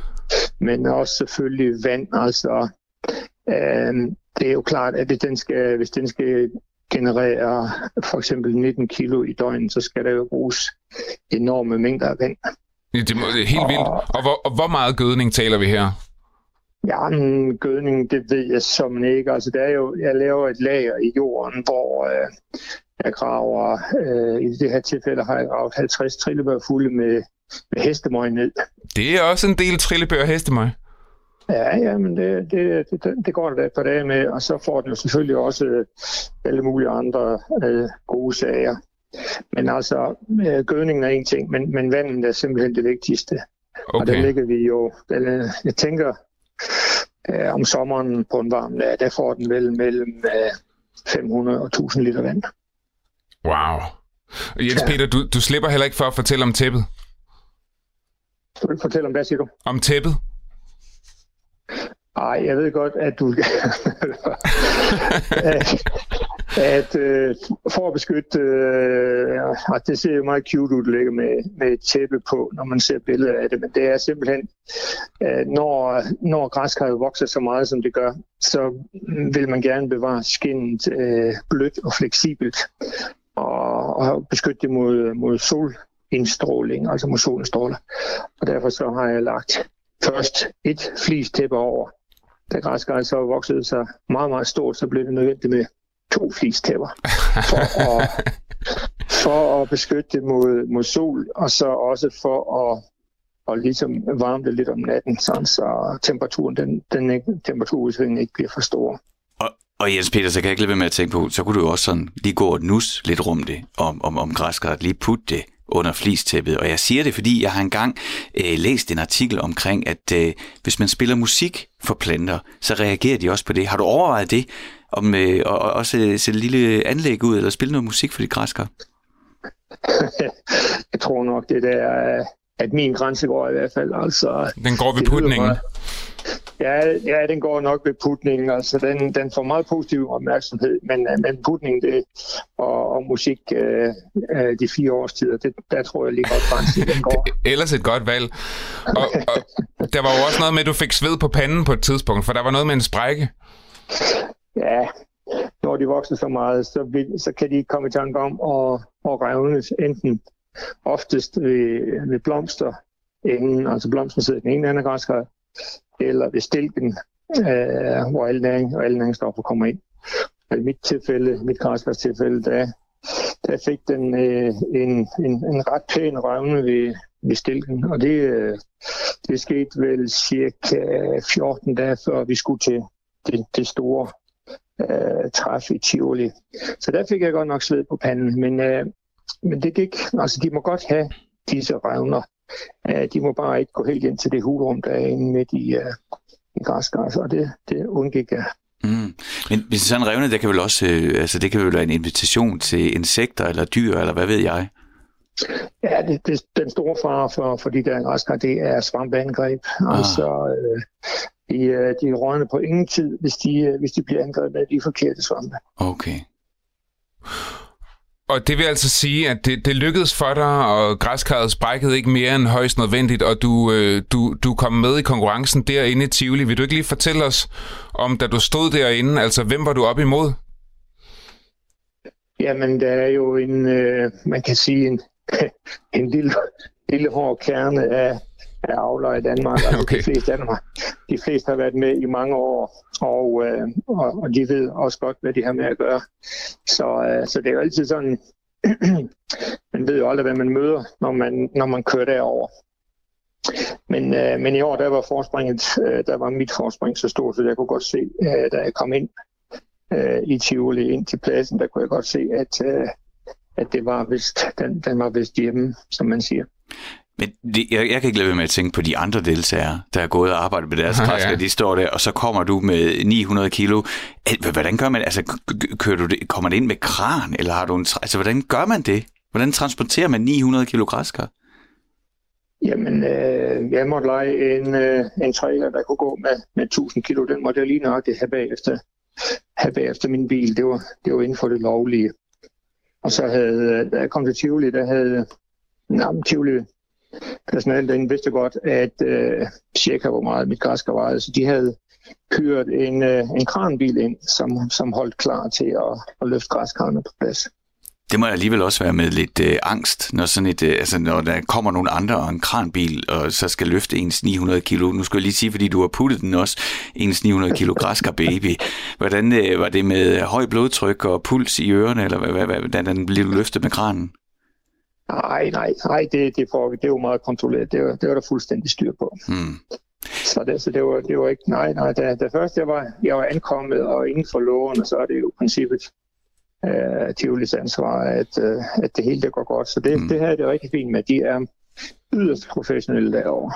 [SPEAKER 4] men også selvfølgelig vand. Altså, øh, det er jo klart, at hvis den skal, hvis den skal generere for eksempel 19 kilo i døgnet, så skal der jo bruges enorme mængder af vand.
[SPEAKER 2] Det, må, det er helt og, vildt. Og hvor, og hvor meget gødning taler vi her?
[SPEAKER 4] Ja, men gødning, det ved jeg som ikke. Altså, der er jo, jeg laver et lager i jorden, hvor øh, jeg graver, øh, i det her tilfælde har jeg gravet 50 trillebør fulde med, med hestemøg ned.
[SPEAKER 2] Det er også en del trillebør hestemøg.
[SPEAKER 4] Ja, ja, men det, det, det, det går der et par dage med, og så får den jo selvfølgelig også øh, alle mulige andre øh, gode sager. Men altså, øh, gødningen er en ting, men, men vandet er simpelthen det vigtigste. Okay. Og der ligger vi jo, der, jeg tænker, øh, om sommeren på en varm dag, der får den vel mellem øh, 500 og 1000 liter vand.
[SPEAKER 2] Wow. Jens ja. Peter, du, du slipper heller ikke for at fortælle om tæppet.
[SPEAKER 4] Du vil fortælle om hvad, siger du?
[SPEAKER 2] Om tæppet.
[SPEAKER 4] Ej, jeg ved godt, at du... at, øh, for at beskytte... Øh, det ser jo meget cute ud, at med, med et tæppe på, når man ser billeder af det, men det er simpelthen, øh, når, når græskarret vokser så meget, som det gør, så vil man gerne bevare skinnet øh, blødt og fleksibelt, og, og beskytte det mod, mod solindstråling, altså mod solstråler. Og derfor så har jeg lagt først et flistæppe over. Da græskarret så voksede sig meget, meget stort, så blev det nødvendigt med to flistæpper for at, for at beskytte det mod, mod sol, og så også for at, og ligesom varme det lidt om natten, sådan så temperaturen, den, den ikke, temperaturudsvingen ikke bliver for stor.
[SPEAKER 1] Og og Jens Peter, så kan jeg ikke lade være med at tænke på, så kunne du jo også sådan lige gå og nus lidt rum det, om, om, om græskart, lige putte det under flistæppet. Og jeg siger det, fordi jeg har engang øh, læst en artikel omkring, at øh, hvis man spiller musik for planter, så reagerer de også på det. Har du overvejet det, om øh, og, og også sætte et lille anlæg ud, eller spille noget musik for de græskar?
[SPEAKER 4] jeg tror nok, det der, at min grænse går i hvert fald. Altså,
[SPEAKER 2] Den går ved putningen.
[SPEAKER 4] Ja, ja, den går nok ved putningen. Altså, den, den får meget positiv opmærksomhed, men, øh, men putningen det, og, og musik øh, øh, de fire årstider, det, der tror jeg lige godt grænsen, den går.
[SPEAKER 2] Ellers et godt valg. Og, og der var jo også noget med, at du fik sved på panden på et tidspunkt, for der var noget med en sprække.
[SPEAKER 4] Ja, når de vokser så meget, så, vil, så kan de komme i tanke om at, at revnes enten oftest ved, ved blomster, inden, altså blomsten sidder den ene anden græskar, eller ved stilken, øh, hvor alle, næring, og alle næringsstoffer kommer ind. I mit tilfælde, mit tilfælde, der, der fik den øh, en, en, en ret pæn røvne ved, ved stilken, og det, øh, det skete vel cirka 14 dage før vi skulle til det, det store øh, træf i Tivoli. Så der fik jeg godt nok sved på panden, men, øh, men det gik, altså de må godt have disse revner. Øh, de må bare ikke gå helt ind til det hulrum, der er inde midt i, uh, i græsgræs, og det, det undgik jeg.
[SPEAKER 1] Mm. Men hvis sådan revne, det kan vel også, øh, altså det kan vel være en invitation til insekter eller dyr, eller hvad ved jeg?
[SPEAKER 4] Ja, det, det, den store fare for, for de der græskar, det er svampeangreb. Ah. Altså, øh, de, øh, de er rådne på ingen tid, hvis de, hvis de bliver angrebet af de forkerte svampe.
[SPEAKER 1] Okay.
[SPEAKER 2] Og det vil altså sige, at det, det lykkedes for dig, og græskarret sprækkede ikke mere end højst nødvendigt, og du, øh, du, du kom med i konkurrencen derinde i Tivoli. Vil du ikke lige fortælle os om, da du stod derinde, altså hvem var du op imod?
[SPEAKER 4] Jamen, der er jo en, øh, man kan sige, en, en lille, lille hård kerne af, af avler i Danmark. Altså, okay. de, fleste af dem har, de fleste har været med i mange år, og, øh, og, og de ved også godt, hvad de har med at gøre. Så, øh, så det er jo altid sådan, man ved jo aldrig, hvad man møder, når man, når man kører derover. Men, øh, men i år, der var forspringet, øh, der var mit forspring så stort, så jeg kunne godt se, øh, da jeg kom ind øh, i Tivoli ind til pladsen, der kunne jeg godt se, at, øh, at det var vist, den, den var vist hjemme, som man siger.
[SPEAKER 1] Men det, jeg, jeg kan ikke lade være med at tænke på de andre deltagere, der er gået og arbejdet med deres græsker. Ja. De står der, og så kommer du med 900 kilo. Hvordan gør man Altså, kører du det, kommer det ind med kran, eller har du en... Altså, hvordan gør man det? Hvordan transporterer man 900 kilo græsker?
[SPEAKER 4] Jamen, øh, jeg måtte lege en, øh, en trailer, der kunne gå med, med 1000 kilo. Den måtte jeg lige nøjagtigt have bagefter, have bagefter min bil. Det var, det var inden for det lovlige. Og så havde, da jeg kom til Tivoli, der havde jamen, Tivoli personalet den vidste godt, at øh, cirka hvor meget mit græsker var. så de havde kørt en, øh, en kranbil ind, som, som holdt klar til at, at løfte græskarne på plads.
[SPEAKER 1] Det må alligevel også være med lidt øh, angst, når, sådan et, øh, altså, når der kommer nogle andre og en kranbil, og så skal løfte ens 900 kilo. Nu skal jeg lige sige, fordi du har puttet den også, ens 900 kilo græsker baby. Hvordan øh, var det med høj blodtryk og puls i ørerne, eller hvad, hvad, hvordan blev du løftet med kranen?
[SPEAKER 4] Nej, nej, nej, det, det, for, det var meget kontrolleret. Det var, det var der fuldstændig styr på. Hmm. Så, det, så det, var, det var ikke, nej, nej, da, da først jeg var, jeg var ankommet og inden for loven, så er det jo princippet øh, Tivolis ansvar, at, øh, at det hele det går godt. Så det, hmm. det her er det rigtig fint med, de er yderst professionelle derovre.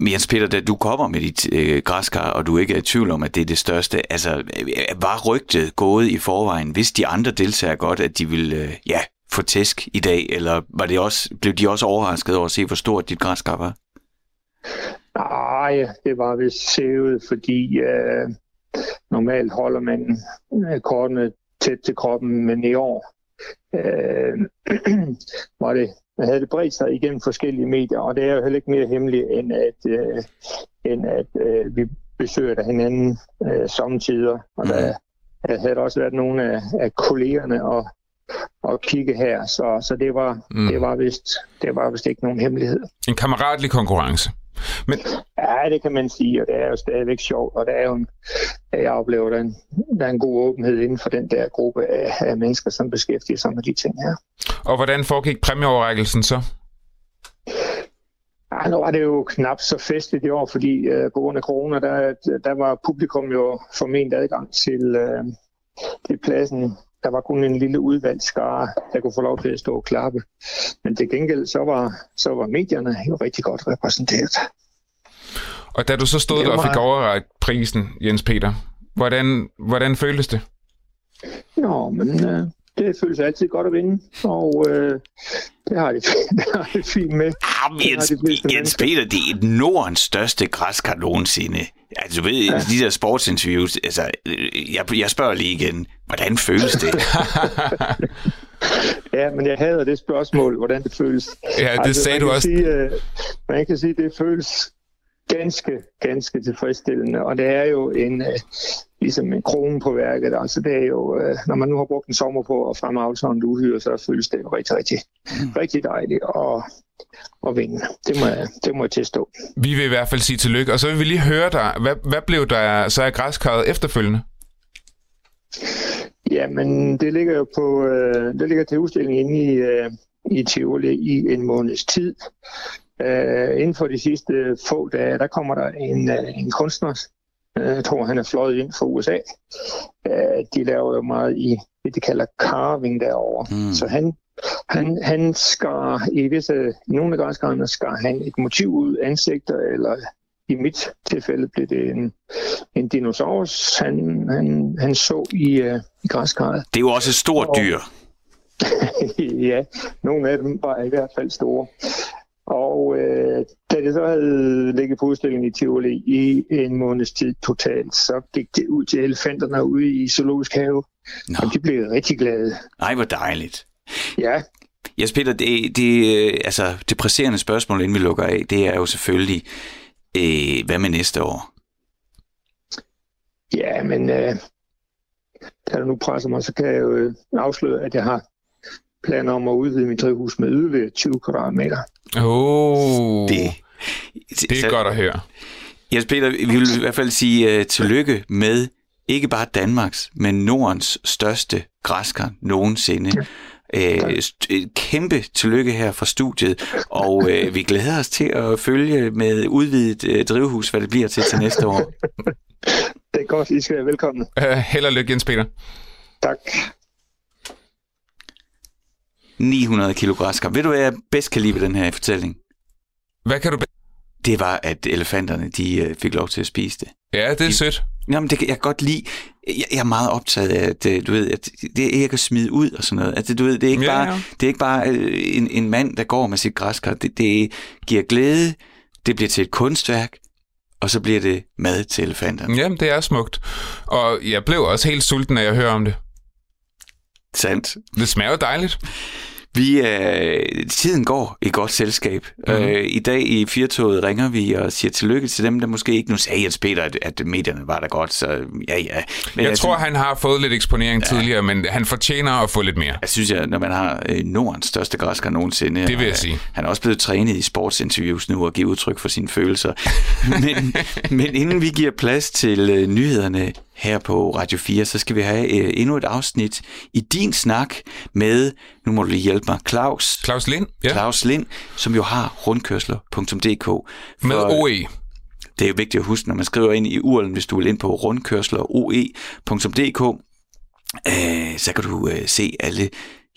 [SPEAKER 1] Jens Peter, da du kommer med dit øh, græskar, og du ikke er i tvivl om, at det er det største, altså var rygtet gået i forvejen, hvis de andre deltager godt, at de ville øh, ja, få tæsk i dag, eller var det også, blev de også overrasket over at se, hvor stort dit græskar var?
[SPEAKER 4] Nej, det var vist sævet, fordi øh, normalt holder man øh, kortene tæt til kroppen, men i år øh, var det, havde det bredt sig igennem forskellige medier, og det er jo heller ikke mere hemmeligt, end at, øh, end at øh, vi besøger der hinanden øh, samtidig. Og der, der havde også været nogle af, af kollegerne og at kigge her, så, så det, var, mm. det, var vist, det var vist ikke nogen hemmelighed.
[SPEAKER 2] En kammeratlig konkurrence.
[SPEAKER 4] Men... Ja, det kan man sige, og det er jo stadigvæk sjovt, og det er jo en, jeg oplever, der er, en, der er en god åbenhed inden for den der gruppe af, af mennesker, som beskæftiger sig med de ting her.
[SPEAKER 2] Og hvordan foregik præmieoverrækkelsen så?
[SPEAKER 4] Ja, nu var det jo knap så festligt i år, fordi uh, på grund af corona, der, der var publikum jo formentlig adgang til, uh, til pladsen der var kun en lille udvalgt skare, der kunne få lov til at stå og klappe. Men til gengæld så var, så var medierne jo rigtig godt repræsenteret.
[SPEAKER 2] Og da du så stod der og fik overrækt prisen, Jens Peter, hvordan, hvordan føltes det?
[SPEAKER 4] Nå, men øh, det føles altid godt at vinde, og øh, det, har det, det har det fint med.
[SPEAKER 1] Jamen, ah, Jens, Jens Peter, det er Nordens største græskar nogensinde. Altså, du ved, ja. de der sportsinterviews, altså, jeg, jeg spørger lige igen, hvordan føles det?
[SPEAKER 4] ja, men jeg hader det spørgsmål, hvordan det føles.
[SPEAKER 2] Ja, det altså, sagde du også.
[SPEAKER 4] Sige, uh, man kan sige, at det føles ganske, ganske tilfredsstillende, og det er jo en, uh, ligesom en krone på værket. Altså det er jo, uh, når man nu har brugt en sommer på at fremavle sådan en uhyre, så føles det jo rigtig, rigtig, mm. rigtig dejligt at, at vinde. Det må, jeg, det må jeg tilstå.
[SPEAKER 2] Vi vil i hvert fald sige tillykke, og så vil vi lige høre dig. Hvad, hvad blev der så af græskarret efterfølgende?
[SPEAKER 4] Jamen, det ligger jo på, uh, det ligger til udstilling inde i, uh, i Tivoli i en måneds tid. Uh, inden for de sidste få dage, der kommer der en, uh, en kunstner, jeg tror han er fløjet ind fra USA. Uh, de laver jo meget i det, de kalder carving derovre. Mm. Så han, han, han skar i visse, nogle af græskarne skar han et motiv ud, ansigter, eller i mit tilfælde blev det en, en dinosaurus, han, han, han så i, uh, i græskarret.
[SPEAKER 1] Det er jo også et stort dyr.
[SPEAKER 4] ja, nogle af dem var i hvert fald store. Og øh, da det så havde ligget på udstillingen i Tivoli i en måneds tid totalt, så gik det ud til elefanterne ude i Zoologisk Have. Nå. Og de blev rigtig glade.
[SPEAKER 1] Nej, hvor dejligt.
[SPEAKER 4] Ja.
[SPEAKER 1] Jes Peter, det, det, altså, det presserende spørgsmål, inden vi lukker af, det er jo selvfølgelig, øh, hvad med næste år?
[SPEAKER 4] Ja, men øh, da du nu presser mig, så kan jeg jo øh, afsløre, at jeg har planer om at udvide mit drivhus med yderligere 20 kvadratmeter.
[SPEAKER 2] Oh, det, det er så, godt at høre.
[SPEAKER 1] Jes Peter, vi vil i hvert fald sige uh, tillykke med ikke bare Danmarks, men Nordens største græskar nogensinde. Ja. Øh, kæmpe tillykke her fra studiet, og øh, vi glæder os til at følge med udvidet øh, drivhus, hvad det bliver til til næste år.
[SPEAKER 4] Det er godt, I skal være velkomne.
[SPEAKER 2] Uh, held og lykke, Jens Peter.
[SPEAKER 4] Tak.
[SPEAKER 1] 900 kilo græskar. Ved du, hvad jeg bedst kan lide ved den her fortælling?
[SPEAKER 2] Hvad kan du... be-
[SPEAKER 1] Det var, at elefanterne de øh, fik lov til at spise det.
[SPEAKER 2] Ja, det er sødt.
[SPEAKER 1] Jamen, det kan jeg godt lide. Jeg, jeg er meget optaget af, at øh, du ved, at det er ikke at smide ud og sådan noget. At, du ved, det er ikke
[SPEAKER 2] Ja,
[SPEAKER 1] bare,
[SPEAKER 2] ja.
[SPEAKER 1] Det er ikke bare øh, en, en mand, der går med sit græskar. Det, det giver glæde, det bliver til et kunstværk, og så bliver det mad til elefanterne.
[SPEAKER 2] Jamen, det er smukt. Og jeg blev også helt sulten, når jeg hører om det.
[SPEAKER 1] Sandt.
[SPEAKER 2] Det smager dejligt.
[SPEAKER 1] Vi øh, tiden går i godt selskab.
[SPEAKER 2] Mhm.
[SPEAKER 1] Mm-hmm. Øh, I dag i Firtoget ringer vi og siger tillykke til dem, der måske ikke... Nu sagde Jens Peter, at, at medierne var der godt, så ja, ja. Men
[SPEAKER 2] Jeg tror, han har fået lidt eksponering ja. tidligere, men han fortjener at få lidt mere.
[SPEAKER 1] Jeg synes, at når man har øh, Nordens største græskar nogensinde...
[SPEAKER 2] Det vil jeg
[SPEAKER 1] og,
[SPEAKER 2] sige.
[SPEAKER 1] Han er også blevet trænet i sportsinterviews nu og giver udtryk for sine følelser. men, men inden vi giver plads til øh, nyhederne her på Radio 4, så skal vi have øh, endnu et afsnit i din snak med, nu må du lige hjælpe mig, Claus.
[SPEAKER 2] Claus Lind, ja.
[SPEAKER 1] Claus Lind, som jo har rundkørsler.dk.
[SPEAKER 2] med OE.
[SPEAKER 1] det er jo vigtigt at huske, når man skriver ind i urlen, hvis du vil ind på rundkørsleroe.dk, øh, så kan du øh, se alle,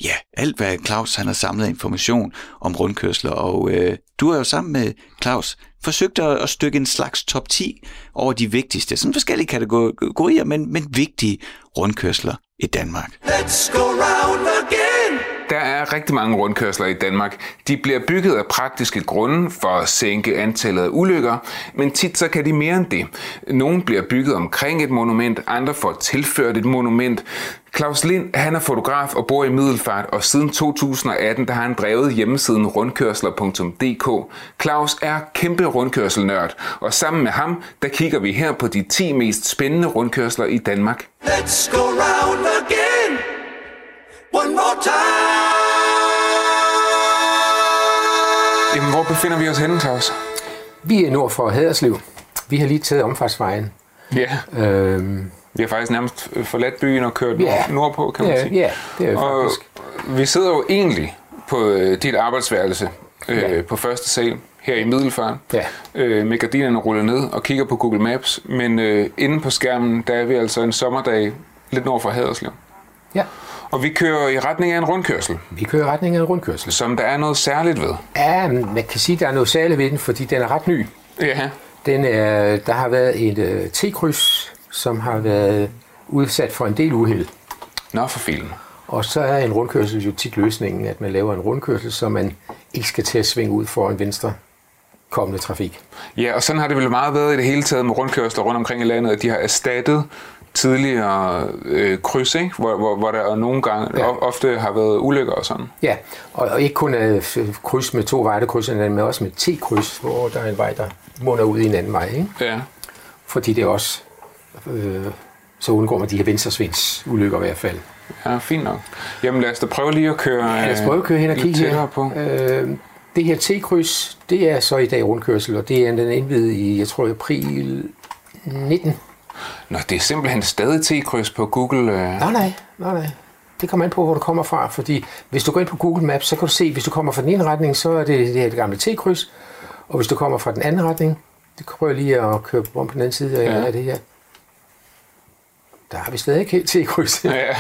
[SPEAKER 1] ja, alt hvad Claus han har samlet information om rundkørsler. Og øh, du har jo sammen med Claus forsøgt at, at stykke en slags top 10 over de vigtigste, sådan forskellige kategorier, men, men vigtige rundkørsler i Danmark.
[SPEAKER 5] Let's go round again.
[SPEAKER 2] Der er rigtig mange rundkørsler i Danmark. De bliver bygget af praktiske grunde for at sænke antallet af ulykker, men tit så kan de mere end det. Nogle bliver bygget omkring et monument, andre får tilført et monument. Claus Lind, han er fotograf og bor i Middelfart, og siden 2018 der har han drevet hjemmesiden rundkørsler.dk. Claus er kæmpe rundkørselnørd, og sammen med ham, der kigger vi her på de 10 mest spændende rundkørsler i Danmark.
[SPEAKER 5] Let's go round again. One more time.
[SPEAKER 2] Jamen, hvor befinder vi os henne, Claus?
[SPEAKER 6] Vi er nord for Haderslev. Vi har lige taget omfartsvejen.
[SPEAKER 2] Ja.
[SPEAKER 6] Øhm,
[SPEAKER 2] Vi har faktisk nærmest forladt byen og kørt nord, nordpå, kan man
[SPEAKER 6] ja,
[SPEAKER 2] sige.
[SPEAKER 6] ja, det er
[SPEAKER 2] og
[SPEAKER 6] faktisk.
[SPEAKER 2] vi sidder jo egentlig på øh, dit arbejdsværelse øh,
[SPEAKER 6] Ja.
[SPEAKER 2] på første sal her i Middelfart,
[SPEAKER 6] Ja.
[SPEAKER 2] øh, med gardinerne rullet ned og kigger på Google Maps. Men øh, inde på skærmen, der er vi altså en sommerdag lidt nord for Haderslev.
[SPEAKER 6] Ja,
[SPEAKER 2] Og vi kører i retning af en rundkørsel,
[SPEAKER 6] vi kører i retning af en rundkørsel.
[SPEAKER 2] som der er noget særligt ved.
[SPEAKER 6] Ja, man kan sige, at der er noget særligt ved den, fordi den er ret ny.
[SPEAKER 2] Ja,
[SPEAKER 6] Den er, der har været et uh, T-kryds, som har været udsat for en del uheld.
[SPEAKER 2] nå for filen.
[SPEAKER 6] Og så er en rundkørsel jo tit løsningen, at man laver en rundkørsel, så man ikke skal til at svinge ud for en venstre kommende trafik.
[SPEAKER 2] Ja, og sådan har det vel meget været i det hele taget med rundkørsler rundt omkring i landet, at de har erstattet tidligere øh, kryds, ikke? Hvor, hvor, hvor der nogle gange
[SPEAKER 6] Ja.
[SPEAKER 2] ofte har været ulykker og sådan.
[SPEAKER 6] Ja, og, og ikke kun af kryds med to veje, der krydser hinanden, men også med T-kryds, hvor der er en vej, der munder ud i en anden vej. Ikke?
[SPEAKER 2] Ja.
[SPEAKER 6] Fordi det også, øh, så undgår man de her venstresvings ulykker i hvert fald.
[SPEAKER 2] ja, fint nok. Jamen lad os da prøve lige at køre,
[SPEAKER 6] Ja, lad os prøve at køre hen og kigge her.
[SPEAKER 2] på.
[SPEAKER 6] Øh, det her T-kryds, det er så i dag rundkørsel, og det er den indvidet i, jeg tror, april 19.
[SPEAKER 2] Nå, det er simpelthen stadig T-kryds på Google. Øh.
[SPEAKER 6] Nej, nej, nej, nej. Det kommer an på, hvor du kommer fra, fordi hvis du går ind på Google Maps, så kan du se, hvis du kommer fra den ene retning, så er det det her det gamle T-kryds, og hvis du kommer fra den anden retning, det prøver jeg lige at køre om på den anden side af,
[SPEAKER 2] Ja.
[SPEAKER 6] af det her. Der har vi stadig ikke helt T-kryds.
[SPEAKER 2] Ja.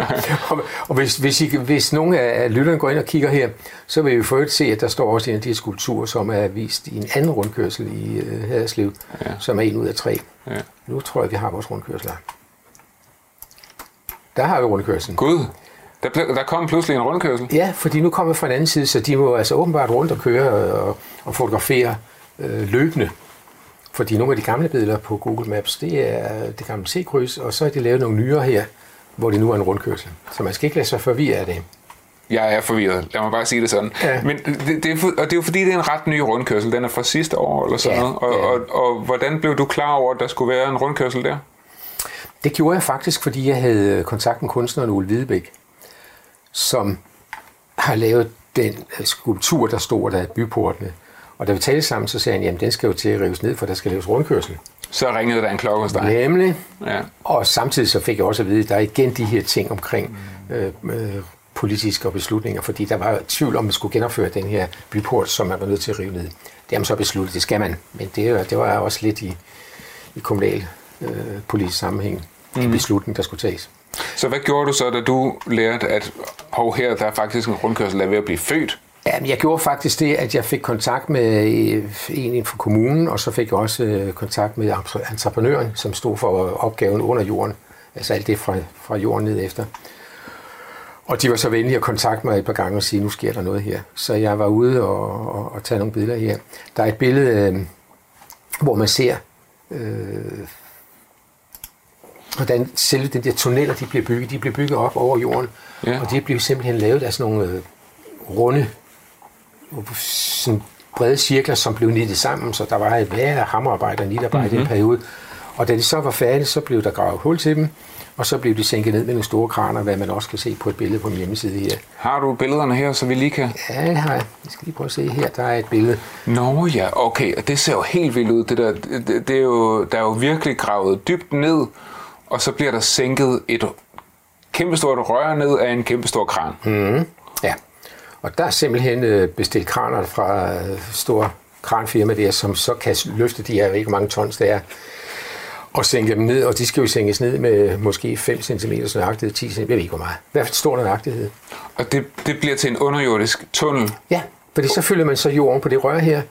[SPEAKER 6] og og hvis, hvis, I, hvis nogen af lytterne går ind og kigger her, så vil vi øvrigt se, at der står også en af de skulpturer, som er vist i en anden rundkørsel i uh, Haderslev, ja. som er en ud af tre.
[SPEAKER 2] Ja.
[SPEAKER 6] Nu tror jeg, vi har vores rundkørsler. Der har vi rundkørslen.
[SPEAKER 2] Gud, der, der kom pludselig en rundkørsel.
[SPEAKER 6] Ja, fordi nu kommer fra en anden side, så de må altså åbenbart rundt og køre og, og fotografere øh, løbende. Fordi nogle af de gamle billeder på Google Maps, det er det gamle C-kryds, og så er de lavet nogle nyere her, hvor det nu er en rundkørsel. Så man skal ikke lade sig forvirre af det.
[SPEAKER 2] Jeg er forvirret, lad mig bare sige det sådan.
[SPEAKER 6] Ja.
[SPEAKER 2] Men det, det, er, for- og det er jo fordi, det er en ret ny rundkørsel. Den er fra sidste år eller sådan
[SPEAKER 6] Ja,
[SPEAKER 2] noget. Og,
[SPEAKER 6] ja.
[SPEAKER 2] og, og, hvordan blev du klar over, at der skulle være en rundkørsel der?
[SPEAKER 6] Det gjorde jeg faktisk, fordi jeg havde kontakt med kunstneren Ole Hvidebæk, som har lavet den skulptur, der står der af byportene. Og da vi talte sammen, så sagde han, jamen den skal jo til at rives ned, for der skal laves rundkørsel.
[SPEAKER 2] Så ringede der en klokke hos dig.
[SPEAKER 6] Nemlig.
[SPEAKER 2] Ja.
[SPEAKER 6] Og samtidig så fik jeg også at vide, at der er igen de her ting omkring øh, øh, politiske beslutninger, fordi der var tvivl om, at man skulle genopføre den her byport, som man var nødt til at rive ned. Det har man så besluttet, det skal man. Men det, det var også lidt i, i kommunal øh, politisk sammenhæng, mm. en beslutning, der skulle tages.
[SPEAKER 2] Så hvad gjorde du så, da du lærte, at hov, her der er faktisk en rundkørsel, der er ved at blive født?
[SPEAKER 6] Ja, men jeg gjorde faktisk det, at jeg fik kontakt med øh, en for kommunen, og så fik jeg også øh, kontakt med entreprenøren, som stod for opgaven under jorden. Altså alt det fra, fra jorden ned efter. Og de var så venlige at kontakte mig et par gange og sige, nu sker der noget her. Så jeg var ude og, og, og tage nogle billeder her. Der er et billede, øh, hvor man ser, øh, hvordan selve den der tunneller, de bliver bygget. De bliver bygget op over jorden,
[SPEAKER 2] Ja.
[SPEAKER 6] og de bliver simpelthen lavet af sådan nogle øh, runde, sådan brede cirkler, som blev nittet sammen, så der var et værre hammerarbejde og nitarbejde mm-hmm. i en periode. Og da de så var færdige, så blev der gravet hul til dem, og så blev de sænket ned med nogle store kraner, hvad man også kan se på et billede på min hjemmeside her.
[SPEAKER 2] Har du billederne her, så vi lige kan...
[SPEAKER 6] Ja, det har jeg. Jeg skal lige prøve at se her. Der er et billede.
[SPEAKER 2] Nå ja, okay, og det ser jo helt vildt ud. Det der, det, det er jo, der er jo virkelig gravet dybt ned, og så bliver der sænket et kæmpestort rør ned af en kæmpestor kran.
[SPEAKER 6] Mm. Og der er simpelthen øh, bestilt kraner fra øh, store kranfirma der, som så kan løfte de her, jeg ved ikke hvor mange tons det er, og sænke dem ned, og de skal jo sænkes ned med måske 5 cm nøjagtighed, 10 cm, jeg ved ikke hvor meget. I hvert fald stor nøjagtighed.
[SPEAKER 2] Og det, det bliver til en underjordisk tunnel.
[SPEAKER 6] Ja, fordi så fylder man så jorden på det rør her,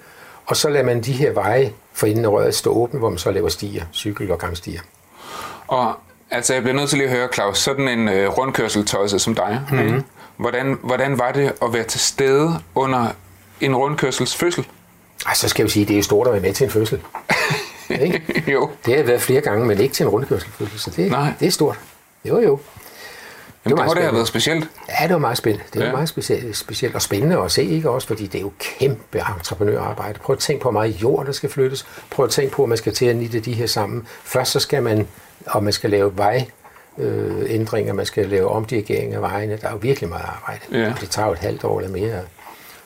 [SPEAKER 6] og så lader man de her veje for inden af røret stå åbne, hvor man så laver stiger, cykel- og gangstiger.
[SPEAKER 2] Og altså, jeg bliver nødt til lige at høre, Claus, sådan en øh, rundkørseltøjse som dig,
[SPEAKER 6] Mhm.
[SPEAKER 2] mm-hmm. Hvordan, hvordan var det at være til stede under en rundkørsels fødsel?
[SPEAKER 6] Ej, så skal vi sige, at det er stort at være med til en fødsel. ikke?
[SPEAKER 2] jo.
[SPEAKER 6] Det har jeg været flere gange, men ikke til en rundkørselfødsel, så det,
[SPEAKER 2] Nej.
[SPEAKER 6] det er stort. Jo, jo.
[SPEAKER 2] Jamen, det må det
[SPEAKER 6] spændende.
[SPEAKER 2] været specielt.
[SPEAKER 6] Ja, det var meget spændende. Det var
[SPEAKER 2] ja.
[SPEAKER 6] meget specielt, specielt og spændende at se, ikke også? Fordi det er jo kæmpe entreprenørarbejde. Prøv at tænke på, hvor meget jord, der skal flyttes. Prøv at tænke på, at man skal til at nitte de her sammen. Først så skal man, og man skal lave vej, øh, ændringer, man skal lave omdirigering af vejene. Der er jo virkelig meget arbejde.
[SPEAKER 2] Ja.
[SPEAKER 6] Og det tager jo et halvt år eller mere at,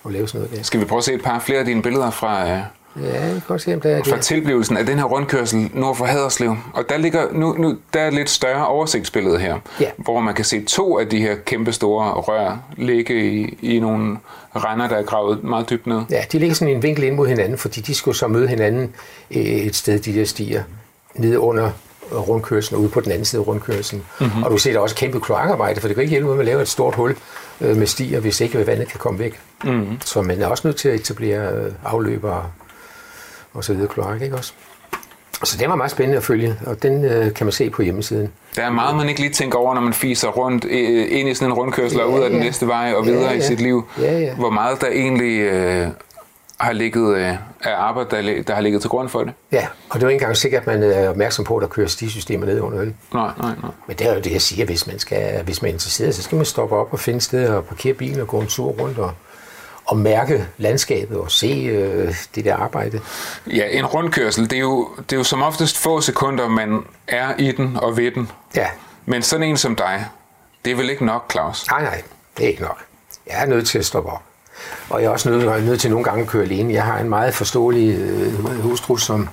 [SPEAKER 6] at lave sådan noget der.
[SPEAKER 2] Skal vi prøve at se et par flere af dine billeder fra, øh,
[SPEAKER 6] Ja, jeg kan godt se, om der er
[SPEAKER 2] fra
[SPEAKER 6] det.
[SPEAKER 2] tilblivelsen af den her rundkørsel nord for Haderslev. Og der ligger nu, nu der er et lidt større oversigtsbillede her,
[SPEAKER 6] Ja.
[SPEAKER 2] hvor man kan se to af de her kæmpe store rør ligge i, i nogle render, der er gravet meget dybt ned.
[SPEAKER 6] Ja, de ligger sådan i en vinkel ind mod hinanden, fordi de skulle så møde hinanden øh, et sted, de der stiger, nede under rundkørslen og ude på den anden side af rundkørslen. Mm-hmm. Og du ser der også kæmpe kloakarbejde, for det kan ikke hjælpe med at lave et stort hul øh, med stier, hvis ikke vandet kan komme væk. Mm-hmm. Så man er også nødt til at etablere øh, afløber og så videre kloak, ikke også? Så det var meget spændende at følge, og den øh, kan man se på hjemmesiden.
[SPEAKER 2] Der er meget, man ikke lige tænker over, når man fiser rundt øh, ind i sådan en rundkørsel og
[SPEAKER 6] Ja,
[SPEAKER 2] ud af den
[SPEAKER 6] ja.
[SPEAKER 2] næste vej og
[SPEAKER 6] Ja,
[SPEAKER 2] videre i
[SPEAKER 6] ja.
[SPEAKER 2] sit liv.
[SPEAKER 6] Ja, ja.
[SPEAKER 2] Hvor meget der egentlig øh, har ligget øh, af arbejde, der, der har ligget til grund for det.
[SPEAKER 6] Ja, og det er jo ikke engang sikkert, at man er opmærksom på, at der kører stisystemer ned under øl.
[SPEAKER 2] Nej, nej, nej.
[SPEAKER 6] Men det er jo det, jeg siger, hvis man, skal, hvis man er interesseret, så skal man stoppe op og finde et sted og parkere bilen og gå en tur rundt og, og mærke landskabet og se øh, det der arbejde.
[SPEAKER 2] Ja, en rundkørsel, det er, jo, det er jo som oftest få sekunder, man er i den og ved den.
[SPEAKER 6] Ja,
[SPEAKER 2] Men sådan en som dig, det er vel ikke nok, Claus?
[SPEAKER 6] nej, nej, det er ikke nok. Jeg er nødt til at stoppe op. Og jeg er også nødt, jeg nødt til nogle gange at køre alene. Jeg har en meget forståelig øh, hustru, som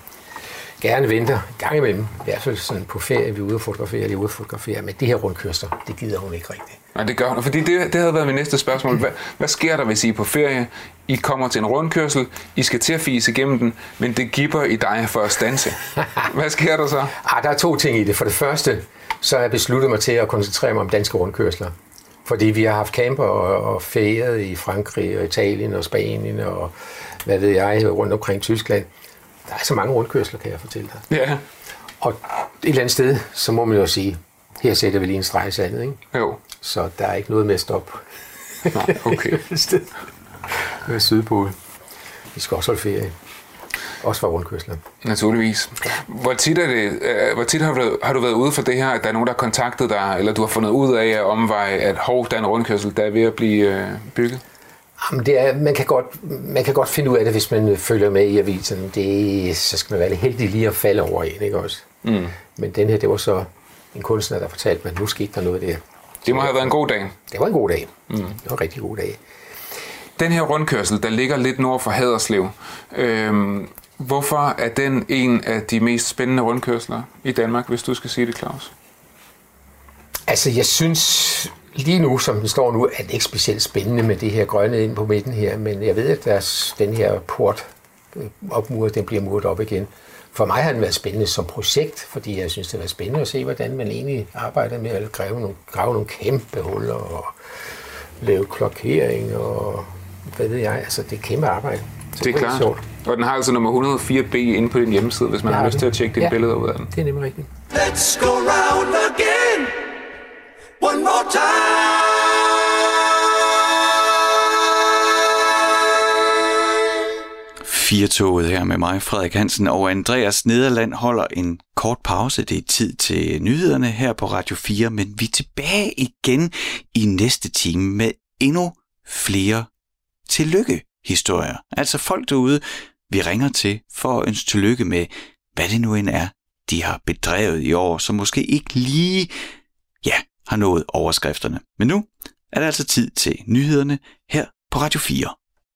[SPEAKER 6] gerne venter en gang imellem. I hvert fald sådan på ferie, vi er ude at fotografere, eller ude at fotografere. Men det her rundkørsler, det gider hun ikke rigtigt.
[SPEAKER 2] Nej, det gør hun. Fordi det, det havde været mit næste spørgsmål. Hvad, hvad sker der, hvis I er på ferie? I kommer til en rundkørsel, I skal til at fise igennem den, men det giver i dig for at stanse. Hvad sker der så?
[SPEAKER 6] Ah, der er to ting i det. For det første, så har jeg besluttet mig til at koncentrere mig om danske rundkørsler. Fordi vi har haft camper og, og feriet i Frankrig og Italien og Spanien og hvad ved jeg, rundt omkring Tyskland. Der er så mange rundkørsler, kan jeg fortælle dig.
[SPEAKER 2] Ja,
[SPEAKER 6] Og et eller andet sted, så må man jo sige, her sætter vi lige en streg i sandet, ikke?
[SPEAKER 2] jo.
[SPEAKER 6] Så der er ikke noget med at stoppe.
[SPEAKER 2] Nej, okay.
[SPEAKER 6] sted. Er Sydpol. Vi skal også holde ferie. Også for rundkørsler.
[SPEAKER 2] Naturligvis. Hvor tit, er det, øh, hvor tit har, du, været- har du været ude for det her, at der er nogen, der har kontaktet dig, eller du har fundet ud af at omveje, at hov, der er en rundkørsel, der er ved at blive øh, bygget?
[SPEAKER 6] Jamen, det er, man, kan godt, man kan godt finde ud af det, hvis man følger med i avisen. Det, så skal man være lidt heldig lige at falde over en, ikke også? Mm. Men den her, det var så en kunstner, der fortalte mig, at nu skete der noget der.
[SPEAKER 2] Det må have været en god dag.
[SPEAKER 6] Det var en god dag. Mm. Det var en rigtig god dag.
[SPEAKER 2] Den her rundkørsel, der ligger lidt nord for Haderslev, øhm, hvorfor er den en af de mest spændende rundkørsler i Danmark, hvis du skal sige det, Claus?
[SPEAKER 6] Altså, jeg synes lige nu, som den står nu, er det ikke specielt spændende med det her grønne ind på midten her, men jeg ved, at deres, den her port øh, opmuret, den bliver muret op igen. For mig har den været spændende som projekt, fordi jeg synes, det har været spændende at se, hvordan man egentlig arbejder med at grave nogle, grave nogle kæmpe huller og lave klokering og hvad ved jeg. Altså, det er kæmpe arbejde. Så
[SPEAKER 2] Det er klart.
[SPEAKER 6] sjovt.
[SPEAKER 2] Og den har altså nummer 104B inde på din hjemmeside, hvis man har lyst til at tjekke dine
[SPEAKER 6] Ja.
[SPEAKER 2] billeder ud af den.
[SPEAKER 6] Det er nemlig rigtigt.
[SPEAKER 5] Let's go round again. One more time.
[SPEAKER 1] Firtoget her med mig, Frederik Hansen og Andreas Nederland holder en kort pause. Det er tid til nyhederne her på Radio 4, men vi er tilbage igen i næste time med endnu flere historier. Altså folk derude, vi ringer til for at ønske tillykke med, hvad det nu end er, de har bedrevet i år, som måske ikke lige, ja, har nået overskrifterne. Men nu er det altså tid til nyhederne her på Radio 4.